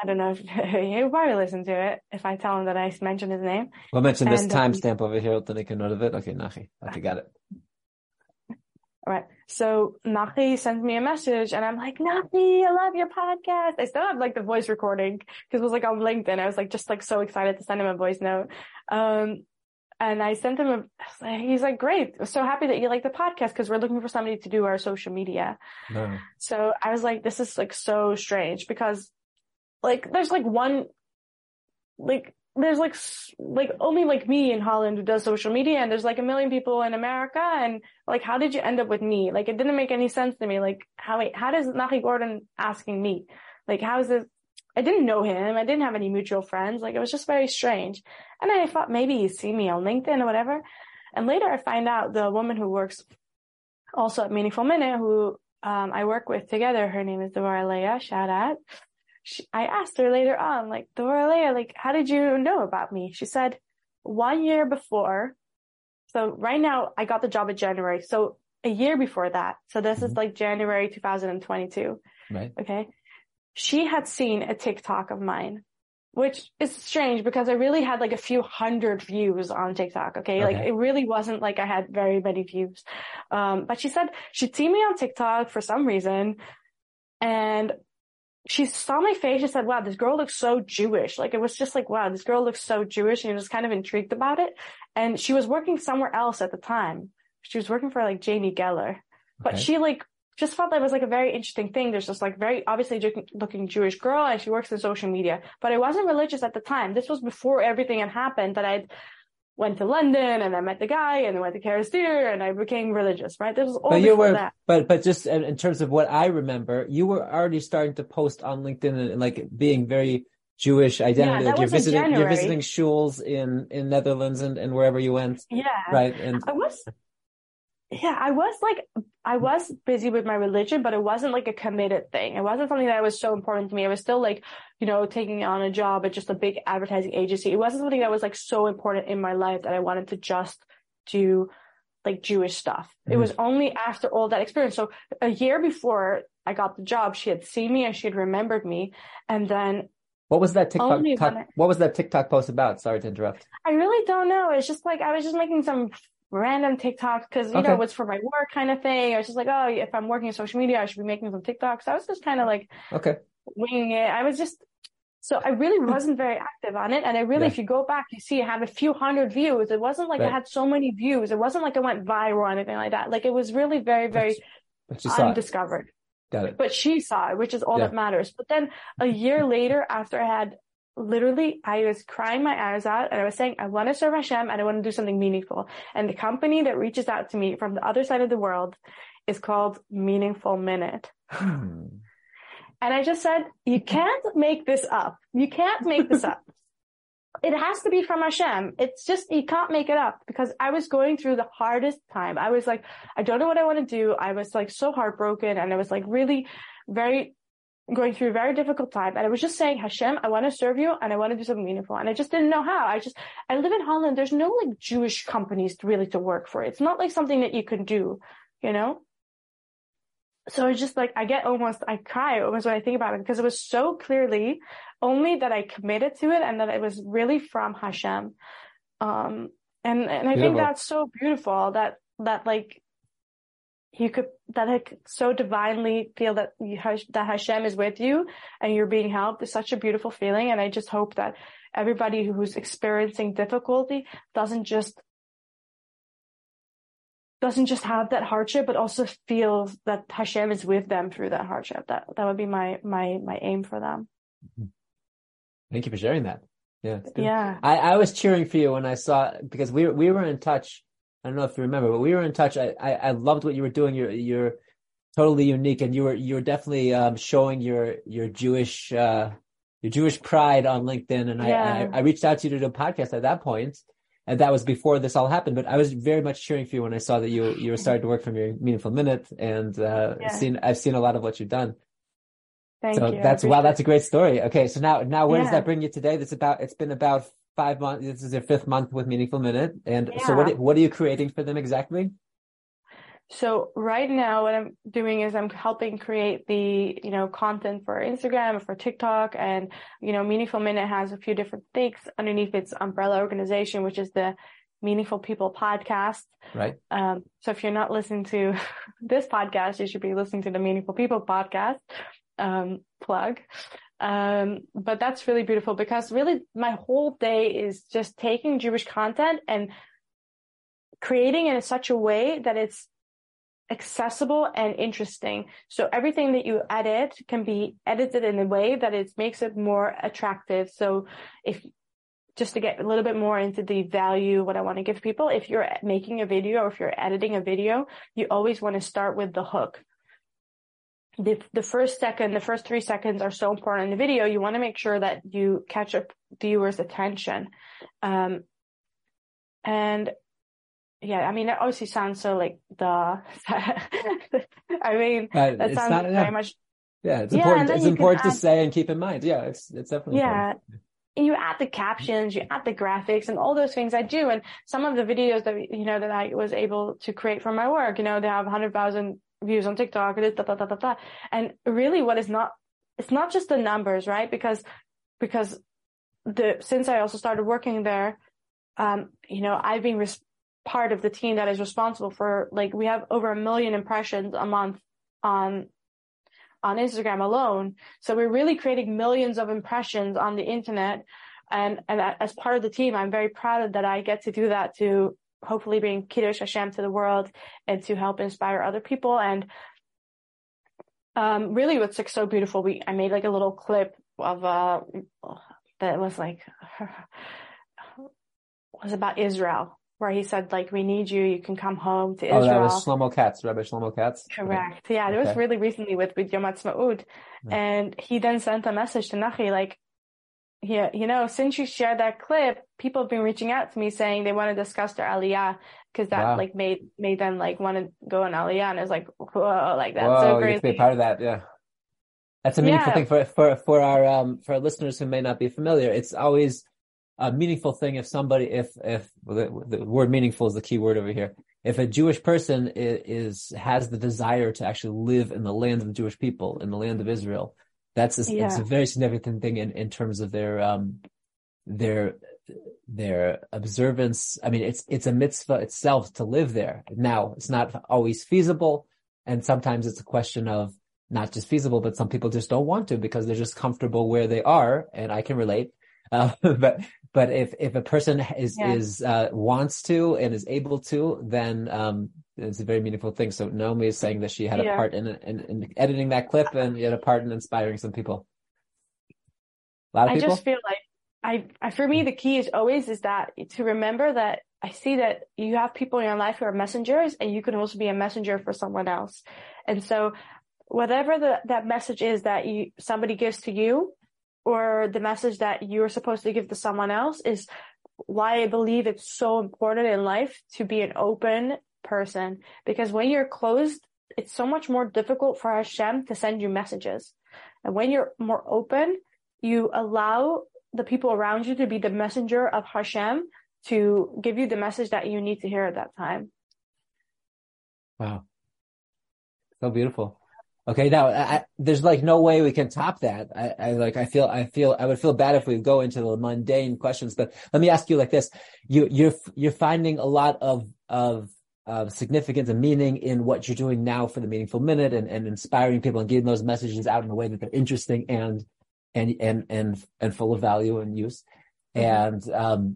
I don't know if he'll probably listen to it if I tell him that I mentioned his name. We'll mention this um, timestamp over here. to make a note of it. Okay, Nachi. Okay, got it. All right. So Nachi sends me a message and I'm like, Nachi, I love your podcast. I still have like the voice recording because it was like on LinkedIn. I was like, just like so excited to send him a voice note. Um, and I sent him a, he's like, great. I'm so happy that you like the podcast because we're looking for somebody to do our social media. No. So I was like, this is like so strange because like there's like one like there's like like only like me in Holland who does social media and there's like a million people in America and like how did you end up with me? Like it didn't make any sense to me. Like how wait, how does Nachi Gordon asking me? Like how is this I didn't know him. I didn't have any mutual friends. Like it was just very strange. And I thought maybe he'd see me on LinkedIn or whatever. And later I find out the woman who works also at Meaningful Minute who um, I work with together. Her name is Devorah Leah. Shout out she, I asked her later on, like, Dora like, how did you know about me? She said, one year before. So right now I got the job in January. So a year before that. So this mm-hmm. is like January 2022. Right. Okay. She had seen a TikTok of mine, which is strange because I really had like a few hundred views on TikTok. Okay. okay. Like it really wasn't like I had very many views. Um, but she said she'd seen me on TikTok for some reason. And she saw my face and said, wow, this girl looks so Jewish. Like it was just like, wow, this girl looks so Jewish and was kind of intrigued about it. And she was working somewhere else at the time. She was working for like Jamie Geller, but okay. she like just felt that was like a very interesting thing. There's just like very obviously looking Jewish girl and she works in social media, but I wasn't religious at the time. This was before everything had happened that I'd went to London and I met the guy and I went to Kerister and I became religious, right? This was all but you were, that. But, but just in, in, terms of what I remember, you were already starting to post on LinkedIn and, and like being very Jewish identity. Yeah, like you're visiting, you're visiting shuls in, in Netherlands and, and wherever you went. Yeah. Right. And I was, yeah, I was like, I was busy with my religion, but it wasn't like a committed thing. It wasn't something that was so important to me. I was still like, you know, taking on a job at just a big advertising agency. It wasn't something that was like so important in my life that I wanted to just do like Jewish stuff. Mm-hmm. It was only after all that experience. So a year before I got the job, she had seen me and she had remembered me. And then what was that TikTok? Talk, what was that TikTok post about? Sorry to interrupt. I really don't know. It's just like I was just making some random TikToks because you okay. know it's for my work kind of thing. I was just like, oh, if I'm working in social media, I should be making some TikToks. I was just kind of like okay winging it. I was just so I really wasn't very active on it. And I really, yeah. if you go back, you see I have a few hundred views. It wasn't like right. I had so many views. It wasn't like I went viral or anything like that. Like it was really very, very undiscovered. Got it. But she saw it, which is all yeah. that matters. But then a year later, after I had literally, I was crying my eyes out and I was saying, I want to serve Hashem and I want to do something meaningful. And the company that reaches out to me from the other side of the world is called Meaningful Minute. Hmm. And I just said, you can't make this up. You can't make this up. It has to be from Hashem. It's just, you can't make it up because I was going through the hardest time. I was like, I don't know what I want to do. I was like so heartbroken and I was like really very going through a very difficult time. And I was just saying, Hashem, I want to serve you and I want to do something meaningful. And I just didn't know how. I just, I live in Holland. There's no like Jewish companies really to work for. It's not like something that you can do, you know? So it's just like, I get almost, I cry almost when I think about it because it was so clearly only that I committed to it and that it was really from Hashem. Um, and, and I think that's so beautiful that, that like, you could that I could so divinely feel that you, that Hashem is with you and you're being helped is such a beautiful feeling. And I just hope that everybody who's experiencing difficulty doesn't just doesn't just have that hardship, but also feels that Hashem is with them through that hardship. That that would be my my my aim for them. Mm-hmm. Thank you for sharing that. Yeah, yeah. I, I was cheering for you when I saw because we we were in touch I don't know if you remember, but we were in touch. I, I, I loved what you were doing. You're, you're totally unique and you were, you were definitely, um, showing your, your Jewish, uh, your Jewish pride on LinkedIn. And yeah. I, I, I reached out to you to do a podcast at that point, And that was before this all happened, but I was very much cheering for you when I saw that you, you were starting to work from your meaningful minute and, uh, yeah. seen, I've seen a lot of what you've done. Thank so you. that's, wow, that's a great story. Okay. So now, now where yeah. does that bring you today? That's about, it's been about five months. This is your fifth month with Meaningful Minute. And yeah. so what, what are you creating for them exactly? So right now what I'm doing is I'm helping create the, you know, content for Instagram, for TikTok and, you know, Meaningful Minute has a few different things underneath its umbrella organization, which is the Meaningful People podcast. Right. Um, so if you're not listening to this podcast, you should be listening to the Meaningful People podcast, um, plug. Um, but that's really beautiful because really my whole day is just taking Jewish content and creating it in such a way that it's accessible and interesting. So everything that you edit can be edited in a way that it makes it more attractive. So if just to get a little bit more into the value, what I want to give people, if you're making a video or if you're editing a video, you always want to start with the hook the, the first second, the first three seconds are so important in the video. You want to make sure that you catch a viewer's attention. Um, and yeah, I mean, it obviously sounds so like the, I mean, uh, that sounds not, very much. Yeah, it's yeah, important. It's important to say and keep in mind. Yeah, it's, it's definitely. Yeah. Important. And you add the captions, you add the graphics and all those things I do. And some of the videos that, you know, that I was able to create from my work, you know, they have 100,000 views on TikTok, da, da, da, da, da. And really what is not, it's not just the numbers, right? Because, because the, since I also started working there, um, you know, I've been res- part of the team that is responsible for, like, we have over a million impressions a month on, on Instagram alone. So we're really creating millions of impressions on the internet. And, and as part of the team, I'm very proud that I get to do that to hopefully bring Kiddush Hashem to the world and to help inspire other people. And um, really what's like so beautiful, we, I made like a little clip of, uh, that was like, was about Israel, where he said like, we need you, you can come home to Israel. Oh, that was Shlomo Katz, Rabbi Shlomo Katz. Correct. Okay. Yeah, it was really recently with, with Yom Ha'atzmaut. Yeah. And he then sent a message to Nachi, like, yeah, you know, since you shared that clip, people have been reaching out to me saying they want to discuss their aliyah because that wow. like made made them like want to go on aliyah, and it's like whoa, like that's whoa, so crazy. You to be part of that, yeah. That's a meaningful yeah. thing for for for our um for our listeners who may not be familiar. It's always a meaningful thing if somebody if if well, the, the, word meaningful is the key word over here. If a Jewish person is, is has the desire to actually live in the land of the Jewish people in the land of Israel, that's a, yeah. it's a very significant thing in, in terms of their um their their observance. I mean, it's it's a mitzvah itself to live there. Now, it's not always feasible, and sometimes it's a question of not just feasible, but some people just don't want to because they're just comfortable where they are, and I can relate. Uh, but but if if a person is yeah. is uh, wants to and is able to, then um, it's a very meaningful thing. So Naomi is saying that she had yeah. a part in, in, in editing that clip and had a part in inspiring some people. A lot of I people? just feel like I, I, for me, the key is always is that to remember that I see that you have people in your life who are messengers and you can also be a messenger for someone else. And so whatever the, that message is that you, somebody gives to you or the message that you're supposed to give to someone else is why I believe it's so important in life to be an open person because when you're closed, it's so much more difficult for Hashem to send you messages. And when you're more open, you allow the people around you to be the messenger of Hashem to give you the message that you need to hear at that time. Wow. So beautiful. Okay, now I, there's like no way we can top that. I, I, like I feel I feel I would feel bad if we go into the mundane questions, but let me ask you like this: you you're you're finding a lot of of uh, significance and meaning in what you're doing now for the meaningful minute and, and inspiring people and getting those messages out in a way that they're interesting and and and and and full of value and use. Mm-hmm. And um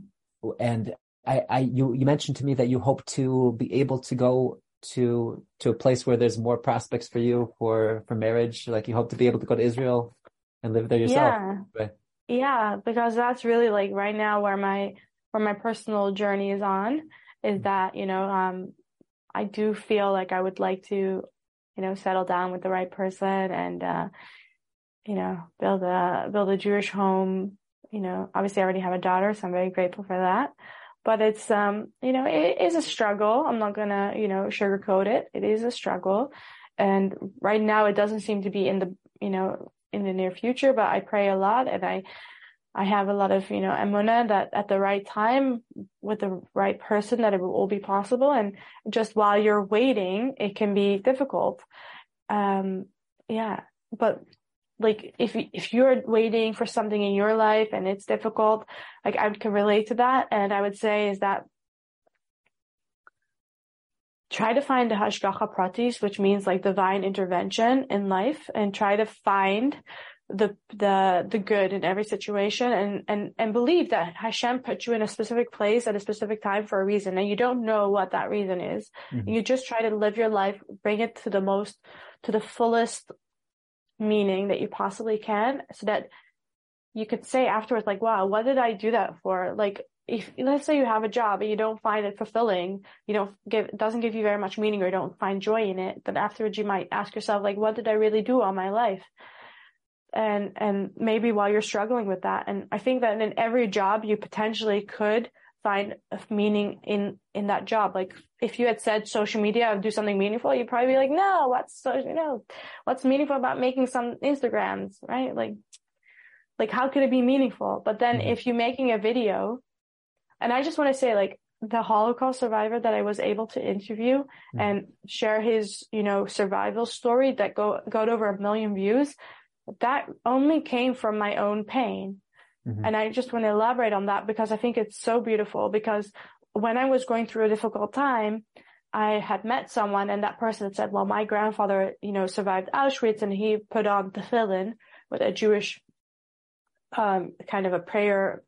and I, I you you mentioned to me that you hope to be able to go to to a place where there's more prospects for you for for marriage. Like you hope to be able to go to Israel and live there yourself. Yeah. Right? Yeah, because that's really like right now where my where my personal journey is on is mm-hmm. that, you know, um I do feel like I would like to, you know, settle down with the right person and, uh, you know, build a, build a Jewish home. You know, obviously I already have a daughter, so I'm very grateful for that. But it's, um, you know, it is a struggle. I'm not gonna, you know, sugarcoat it. It is a struggle. And right now it doesn't seem to be in the, you know, in the near future, but I pray a lot and I, I have a lot of, you know, emuna that at the right time with the right person that it will all be possible. And just while you're waiting, it can be difficult. Um, yeah, but like if, if you're waiting for something in your life and it's difficult, like I can relate to that. And I would say is that try to find the hashgacha pratis, which means like divine intervention in life and try to find the the the good in every situation and and and believe that Hashem put you in a specific place at a specific time for a reason and you don't know what that reason is. Mm-hmm. You just try to live your life, bring it to the most to the fullest meaning that you possibly can so that you could say afterwards like wow what did I do that for like if let's say you have a job and you don't find it fulfilling, you don't give doesn't give you very much meaning or you don't find joy in it, then afterwards you might ask yourself like what did I really do all my life? and and maybe while you're struggling with that and i think that in every job you potentially could find meaning in in that job like if you had said social media do something meaningful you'd probably be like no what's so you know what's meaningful about making some instagrams right like like how could it be meaningful but then mm-hmm. if you're making a video and i just want to say like the holocaust survivor that i was able to interview mm-hmm. and share his you know survival story that go got over a million views that only came from my own pain. Mm-hmm. And I just want to elaborate on that because I think it's so beautiful because when I was going through a difficult time, I had met someone and that person said, well, my grandfather, you know, survived Auschwitz and he put on the tefillin with a Jewish, um, kind of a prayer.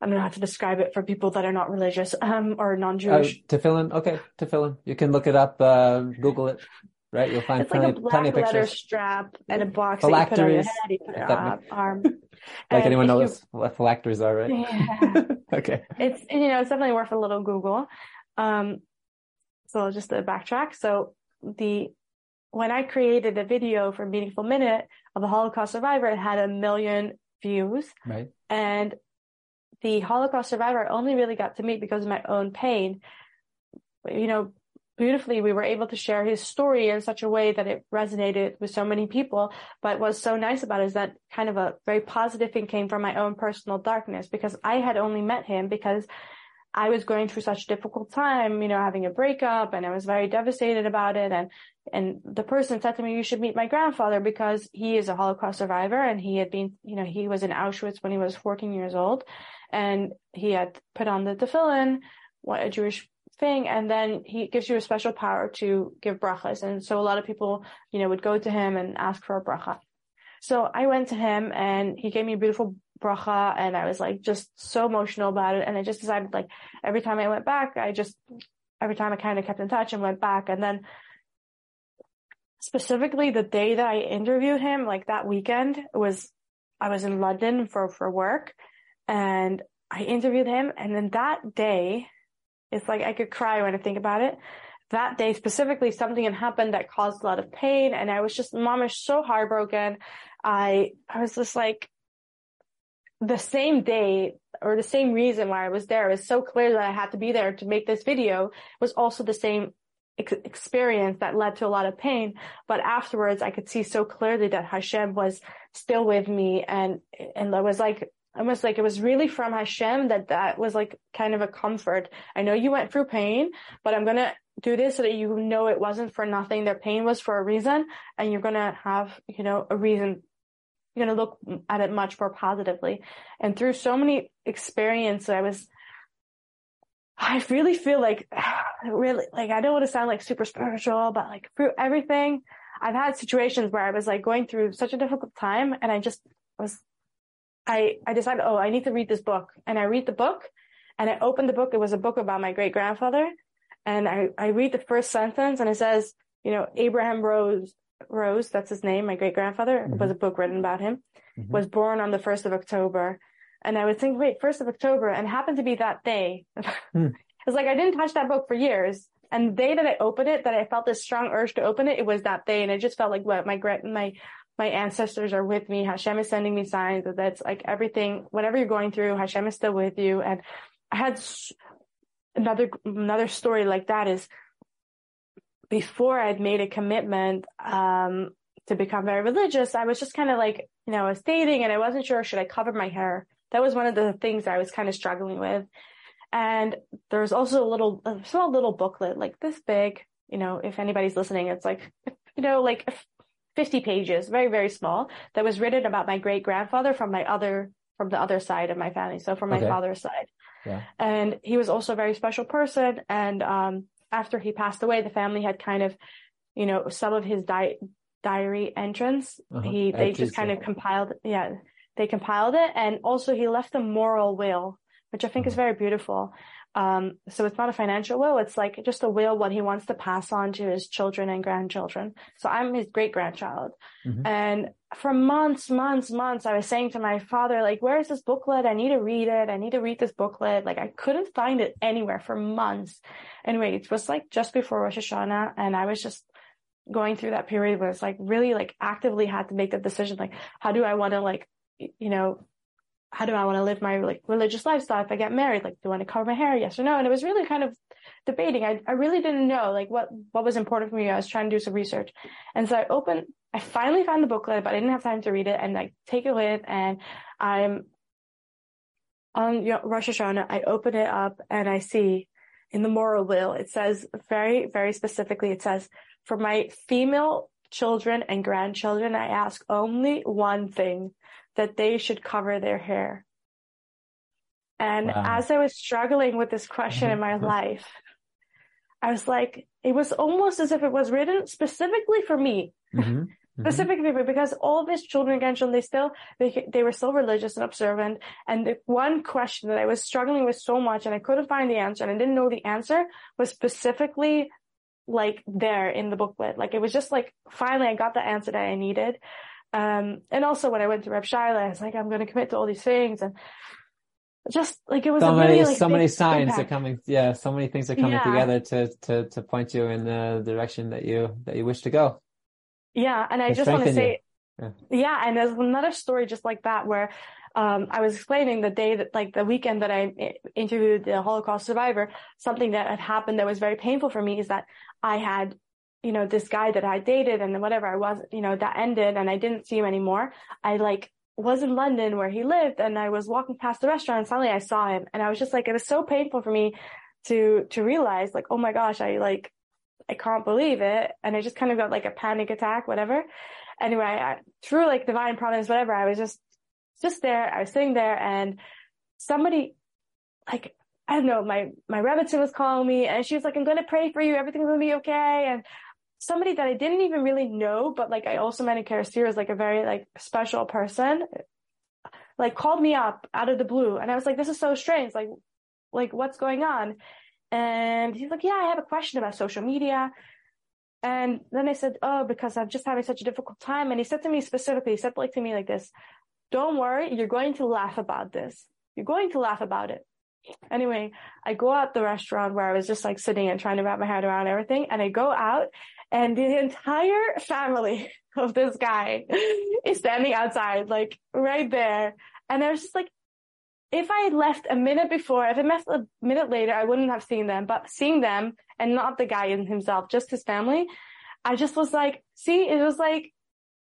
I don't know how to describe it for people that are not religious, um, or non-Jewish. Uh, tefillin. Okay. Tefillin. You can look it up, uh, Google it. Right? You'll find it's plenty, like a black plenty of leather strap and a box that you put on your head, you put If your arm. Like And anyone if you- knows what phylacteries are, right? Yeah. okay. it's you know it's definitely worth a little Google. Um, so just to backtrack, so the when I created a video for Meaningful Minute of a Holocaust survivor, it had a million views, Right. and the Holocaust survivor I only really got to meet because of my own pain. You know, beautifully, we were able to share his story in such a way that it resonated with so many people. But what's so nice about it is that kind of a very positive thing came from my own personal darkness because I had only met him because I was going through such a difficult time, you know, having a breakup and I was very devastated about it. And, and the person said to me, you should meet my grandfather because he is a Holocaust survivor and he had been, you know, he was in Auschwitz when he was 14 years old and he had put on the tefillin, what a Jewish thing. And then he gives you a special power to give brachas. And so a lot of people, you know, would go to him and ask for a bracha. So I went to him and he gave me a beautiful bracha and I was like just so emotional about it. And I just decided like every time I went back, I just, every time I kind of kept in touch and went back. And then specifically the day that I interviewed him, like that weekend was, I was in London for, for work and I interviewed him. And then that day, it's like I could cry when I think about it. That day specifically, something had happened that caused a lot of pain. And I was just, mom is so heartbroken. I, I was just like, the same day or the same reason why I was there. It was so clear that I had to be there to make this video was also the same ex- experience that led to a lot of pain. But afterwards, I could see so clearly that Hashem was still with me. And, and I was like, almost like it was really from Hashem that that was like kind of a comfort. I know you went through pain, but I'm going to do this so that you know it wasn't for nothing. Their pain was for a reason and you're going to have, you know, a reason you're going to look at it much more positively. And through so many experiences, I was, I really feel like, really, like, I don't want to sound like super spiritual, but like through everything, I've had situations where I was like going through such a difficult time and I just was, I, I decided, oh, I need to read this book. And I read the book and I opened the book. It was a book about my great grandfather. And I, I read the first sentence and it says, you know, Abraham Rose, Rose, that's his name, my great grandfather, Mhm. was a book written about him, Mhm. was born on the 1st of October. And I would think, wait, 1st of October, and it happened to be that day. Hmm. It's like I didn't touch that book for years. And the day that I opened it, that I felt this strong urge to open it, it was that day. And it just felt like what my my my ancestors are with me. Hashem is sending me signs that that's like everything, whatever you're going through, Hashem is still with you. And I had another another story like that is before I'd made a commitment um, to become very religious, I was just kind of like, you know, I was dating and I wasn't sure should I cover my hair. That was one of the things I was kind of struggling with. And there's also a little, a small little booklet like this big. You know, if anybody's listening, it's like, you know, like 50 pages, very, very small, that was written about my great grandfather from my other, from the other side of my family. So from my Okay. father's side. Yeah. And he was also a very special person. And, um, after he passed away, the family had kind of, you know, some of his di- diary entrance. Uh-huh. He, they just kind of compiled, yeah, they compiled it. And also he left a moral will, which I think is Mhm. very beautiful. Um, so it's not a financial will. It's like just a will, what he wants to pass on to his children and grandchildren. So I'm his great grandchild. Mhm. And for months, months, months, I was saying to my father, like, where's this booklet? I need to read it. I need to read this booklet. Like I couldn't find it anywhere for months. Anyway, it was like just before Rosh Hashanah and I was just going through that period where it's like really like actively had to make the decision, like, how do I want to like, you know, how do I want to live my like religious lifestyle if I get married? Like, do I want to cover my hair? Yes or no? And it was really kind of debating. I, I really didn't know like what, what was important for me. I was trying to do some research. And so I opened, I finally found the booklet, but I didn't have time to read it and like take it with and I'm on Yo- Rosh Hashanah. I open it up and I see in the moral will, it says very, very specifically, it says, for my female children and grandchildren, I ask only one thing that they should cover their hair. And Wow. as I was struggling with this question in my life, I was like, it was almost as if it was written specifically for me, Mhm. Mhm. specifically for because all of his children and grandchildren, they still, they, they were still religious and observant. And the one question that I was struggling with so much and I couldn't find the answer and I didn't know the answer was specifically like there in the booklet. Like it was just like finally I got the answer that I needed. Um, and also when I went to Reb Shaila, I was like, I'm going to commit to all these things and just like it was so many, really, like, so many signs impact. are coming. Yeah. So many things are coming Yeah. together to, to, to point you in the direction that you, that you wish to go. Yeah, and I just want to say, Yeah. yeah. and there's another story just like that where um, I was explaining the day that, like the weekend that i- interviewed the Holocaust survivor, something that had happened that was very painful for me is that I had, you know, this guy that I dated and whatever I was, you know, that ended and I didn't see him anymore. I like was in London where he lived and I was walking past the restaurant and suddenly I saw him and I was just like, it was so painful for me to, to realize like, oh my gosh, I like, I can't believe it. And I just kind of got like a panic attack, whatever. Anyway, I, through like divine providence, whatever, I was just, just there. I was sitting there and somebody, like, I don't know, my, my Rebbitzin was calling me and she was like, I'm going to pray for you. Everything's going to be okay. And somebody that I didn't even really know, but like I also met in Kerister as like a very like special person, like called me up out of the blue. And I was like, this is so strange. Like, like what's going on? And he's like, yeah, I have a question about social media. And then I said, oh, because I'm just having such a difficult time. And he said to me specifically, he said like to me like this, don't worry, you're going to laugh about this. You're going to laugh about it. Anyway, I go out the restaurant where I was just like sitting and trying to wrap my head around everything. And I go out and the entire family of this guy is standing outside, like right there. And I was just like, if I had left a minute before, if I left a minute later, I wouldn't have seen them, but seeing them and not the guy in himself, just his family, I just was like, see, it was like,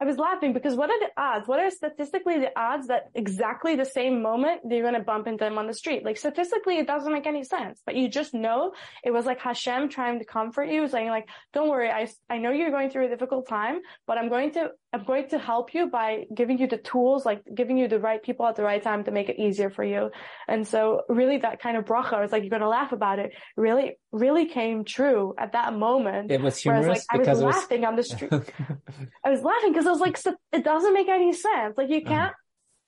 I was laughing because what are the odds? What are statistically the odds that exactly the same moment you're going to bump into them on the street? Like statistically, it doesn't make any sense, but you just know it was like Hashem trying to comfort you, saying like, don't worry. I, I know you're going through a difficult time, but I'm going to, I'm going to help you by giving you the tools, like giving you the right people at the right time to make it easier for you. And so really that kind of bracha, I was like, you're going to laugh about it really, really came true at that moment. It was Whereas humorous like I was because it was. laughing on the street. I was laughing because I was like, "So- it doesn't make any sense. Like Uh-huh. you can't,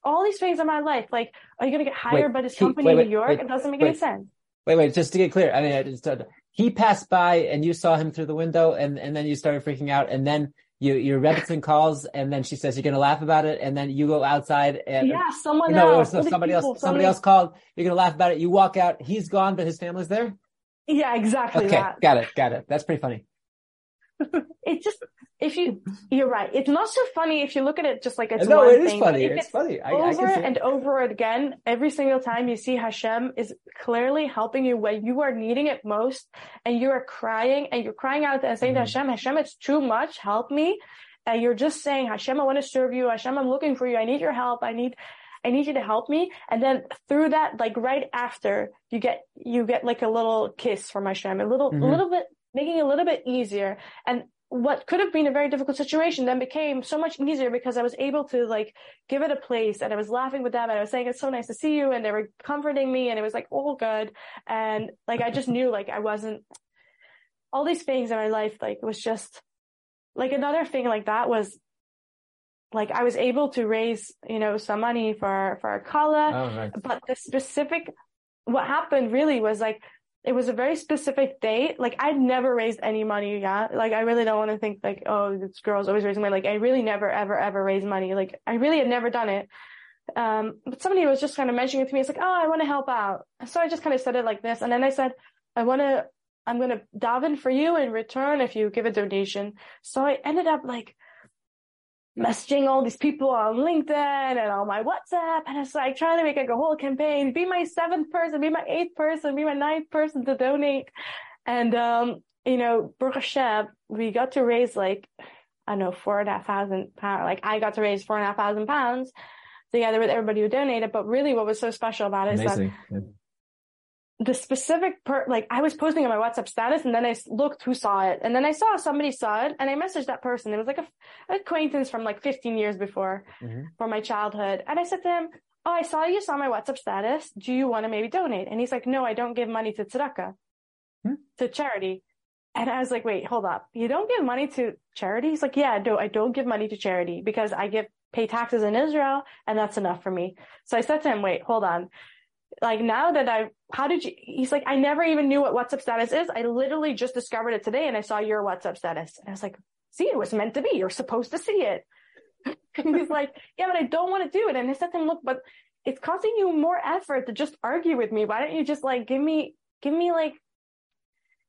all these things in my life, like, are you going to get hired by this he- company wait, in New York? wait, it doesn't make any sense. Wait, wait, just to get clear. I mean, I just, he passed by and you saw him through the window and, and then you started freaking out and then you, your Rebbitzin calls and then she says you're to laugh about it and then you go outside and Yeah, someone no, else. all these somebody people, else, so somebody else called. You're to laugh about it. You walk out. He's gone, but his family's there. Yeah, exactly Okay. that. Got it. Got it. That's pretty funny. It just, if you, you're right. It's not so funny if you look at it just like it's no, one it is thing, funny. if It's funny. I, I over can and it. over again, every single time you see Hashem is clearly helping you when you are needing it most and you are crying and you're crying out and saying to Mhm. Hashem, Hashem, it's too much. Help me. And you're just saying, Hashem, I want to serve you. Hashem, I'm looking for you. I need your help. I need, I need you to help me. And then through that, like right after you get, you get like a little kiss from Hashem, a little, Mhm. a little bit, making it a little bit easier. And what could have been a very difficult situation then became so much easier because I was able to like give it a place and I was laughing with them and I was saying it's so nice to see you and they were comforting me and it was like all good and like I just knew like I wasn't all these things in my life like it was just like another thing like that was like I was able to raise you know some money for for kala Oh, right. but the specific what happened really was like it was a very specific date. Like i'd never raised any money yeah like i really don't want to think like oh this girl's always raising money. Like i really never ever ever raised money. Like i really had never done it. Um but somebody was just kind of mentioning it to me. It's like oh i want to help out. So i just kind of said it like this and then i said i want to i'm going to daven for you in return if you give a donation. So i ended up like messaging all these people on LinkedIn and on my WhatsApp. And it's like trying to make like a whole campaign, be my seventh person, be my eighth person, be my ninth person to donate. And, um, you know, Baruch we got to raise like, I don't know, four and a half thousand pounds. Like I got to raise four and a half thousand pounds together with everybody who donated. But really what was so special about it is that Amazing. The specific per like I was posting on my WhatsApp status and then I looked who saw it and then I saw somebody saw it and I messaged that person. It was like an acquaintance from like 15 years before Mhm. from my childhood. And I said to him, Oh, I saw you saw my WhatsApp status. Do you want to maybe donate? And he's like, No, I don't give money to tzedakah, Hmm. to charity. And I was like, wait, hold up. You don't give money to charity? He's like, yeah, no, I don't give money to charity because I give pay taxes in Israel and that's enough for me. So I said to him, wait, hold on like now that I how did you, he's like, I never even knew what WhatsApp status is. I literally just discovered it today and I saw your WhatsApp status. And I was like, see, it was meant to be. You're supposed to see it. and he's like, yeah, but I don't want to do it. And I said to him, look, but it's costing you more effort to just argue with me. Why don't you just like give me, give me like,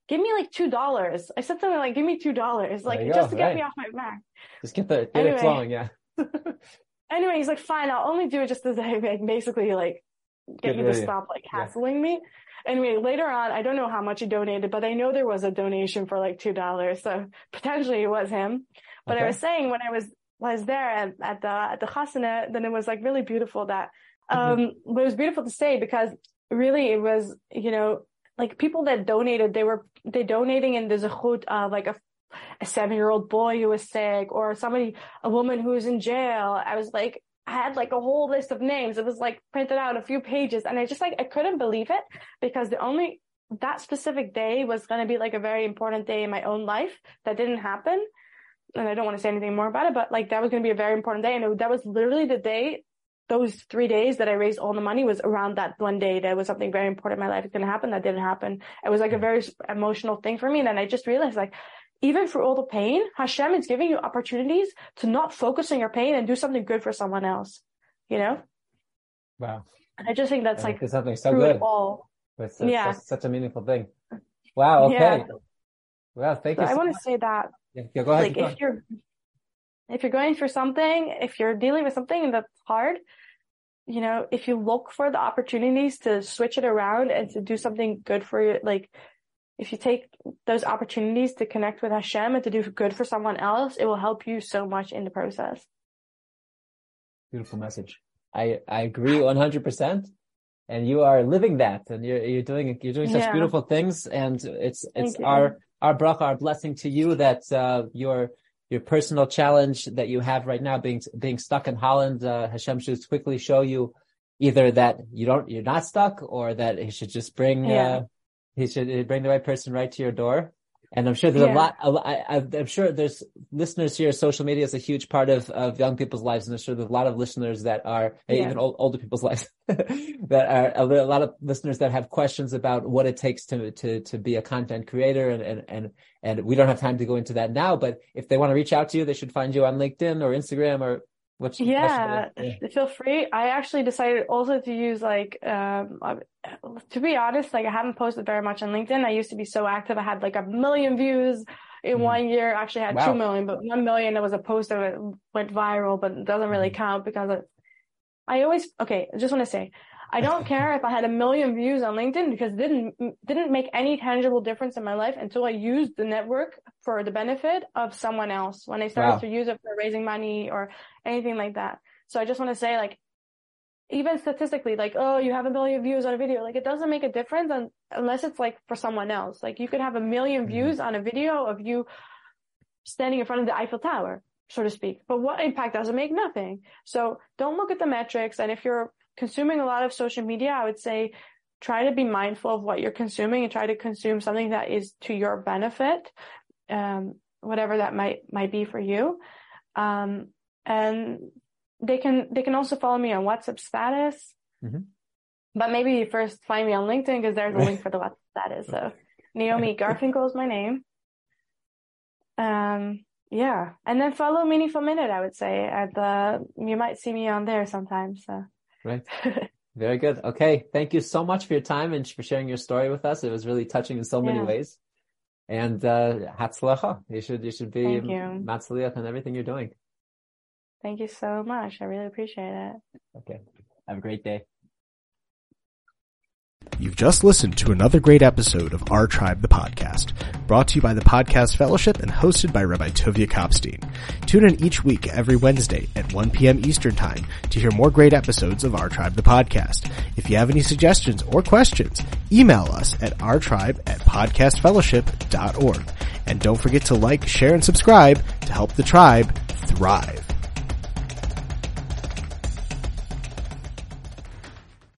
give me like two dollars. I said something like, give me two dollars, like just to get right. me off my back. Just get the get anyway, it flowing, yeah. anyway, he's like, fine, I'll only do it just as I like basically like get, get you to stop like hassling yeah. me. Anyway, later on, I don't know how much he donated, but I know there was a donation for like two dollars, so potentially it was him. But okay. I was saying when I was was there at, at the at the chasana, then it was like really beautiful that mm-hmm. um mm-hmm. it was beautiful to say because really it was you know like people that donated they were they donating in the zechut of like a a seven year old boy who was sick or somebody a woman who was in jail. I was like I had like a whole list of names. It was like printed out a few pages and I just like, I couldn't believe it because the only, that specific day was going to be like a very important day in my own life that didn't happen. And I don't want to say anything more about it, but like that was going to be a very important day. And it, that was literally the day, those three days that I raised all the money was around that one day. that was something very important in my life was going to happen. That didn't happen. It was like a mm. very emotional thing for me. And then I just realized like, even through all the pain, Hashem is giving you opportunities to not focus on your pain and do something good for someone else. You know? Wow. And I just think that's like something so good. all. It's such, yeah. such a meaningful thing. Wow. Okay. Yeah. Well, thank you. So I want to say that. Yeah, yeah, go ahead. Like if you're, if you're going through something, if you're dealing with something that's hard, you know, if you look for the opportunities to switch it around and to do something good for you, like if you take those opportunities to connect with Hashem and to do good for someone else, it will help you so much in the process. Beautiful message. I, I agree 100%. And you are living that and you're, you're doing, you're doing such yeah. beautiful things. And it's, it's our, our bracha, our blessing to you that, uh, your, your personal challenge that you have right now being, being stuck in Holland, uh, Hashem should quickly show you either that you don't, you're not stuck or that he should just bring, yeah. uh, he should bring the right person right to your door. And I'm sure there's yeah. a lot, a I, am sure there's listeners here. Social media is a huge part of, of young people's lives. And I'm sure there's a lot of listeners that are, yeah. even old, older people's lives, that are a lot of listeners that have questions about what it takes to, to, to be a content creator. And, and, and, and we don't have time to go into that now, but if they want to reach out to you, they should find you on LinkedIn or Instagram or What's yeah, yeah, feel free. I actually decided also to use like, um, to be honest, like I haven't posted very much on LinkedIn. I used to be so active. I had like a million views in mm. one year. Actually, I had wow. two million, but one million. There was a post that went viral, but it doesn't really mm. count because I always okay. I just want to say I don't care if I had a million views on LinkedIn because it didn't didn't make any tangible difference in my life until I used the network for the benefit of someone else. When I started wow. to use it for raising money or anything like that. So I just want to say like even statistically, like, oh, you have a million views on a video, like it doesn't make a difference un- unless it's like for someone else. Like you could have a 1000000 mm-hmm. views on a video of you standing in front of the Eiffel Tower, so to speak. But what impact does it make? Nothing. So don't look at the metrics. And if you're consuming a lot of social media, I would say try to be mindful of what you're consuming and try to consume something that is to your benefit, um, whatever that might might be for you. Um, and they can they can also follow me on WhatsApp status. Mm-hmm. But maybe you first find me on LinkedIn because there's a link for the WhatsApp status. So Naomi Garfinkel is my name. Um, yeah, and then follow Meaningful Minute. I would say at the you might see me on there sometimes. So. Right. Very good. Okay. Thank you so much for your time and for sharing your story with us. It was really touching in so many yeah. ways. And uh Hatzlacha. You should you should be Matzliach and everything you're doing. Thank you so much. I really appreciate it. Okay. Have a great day. You've just listened to another great episode of Our Tribe the Podcast, brought to you by the Podcast Fellowship and hosted by Rabbi Tuvia Kopstein. Tune in each week every Wednesday at 1 p.m. Eastern Time to hear more great episodes of Our Tribe the Podcast. If you have any suggestions or questions, email us at ourtribe at podcastfellowship.org. And don't forget to like, share, and subscribe to help the tribe thrive.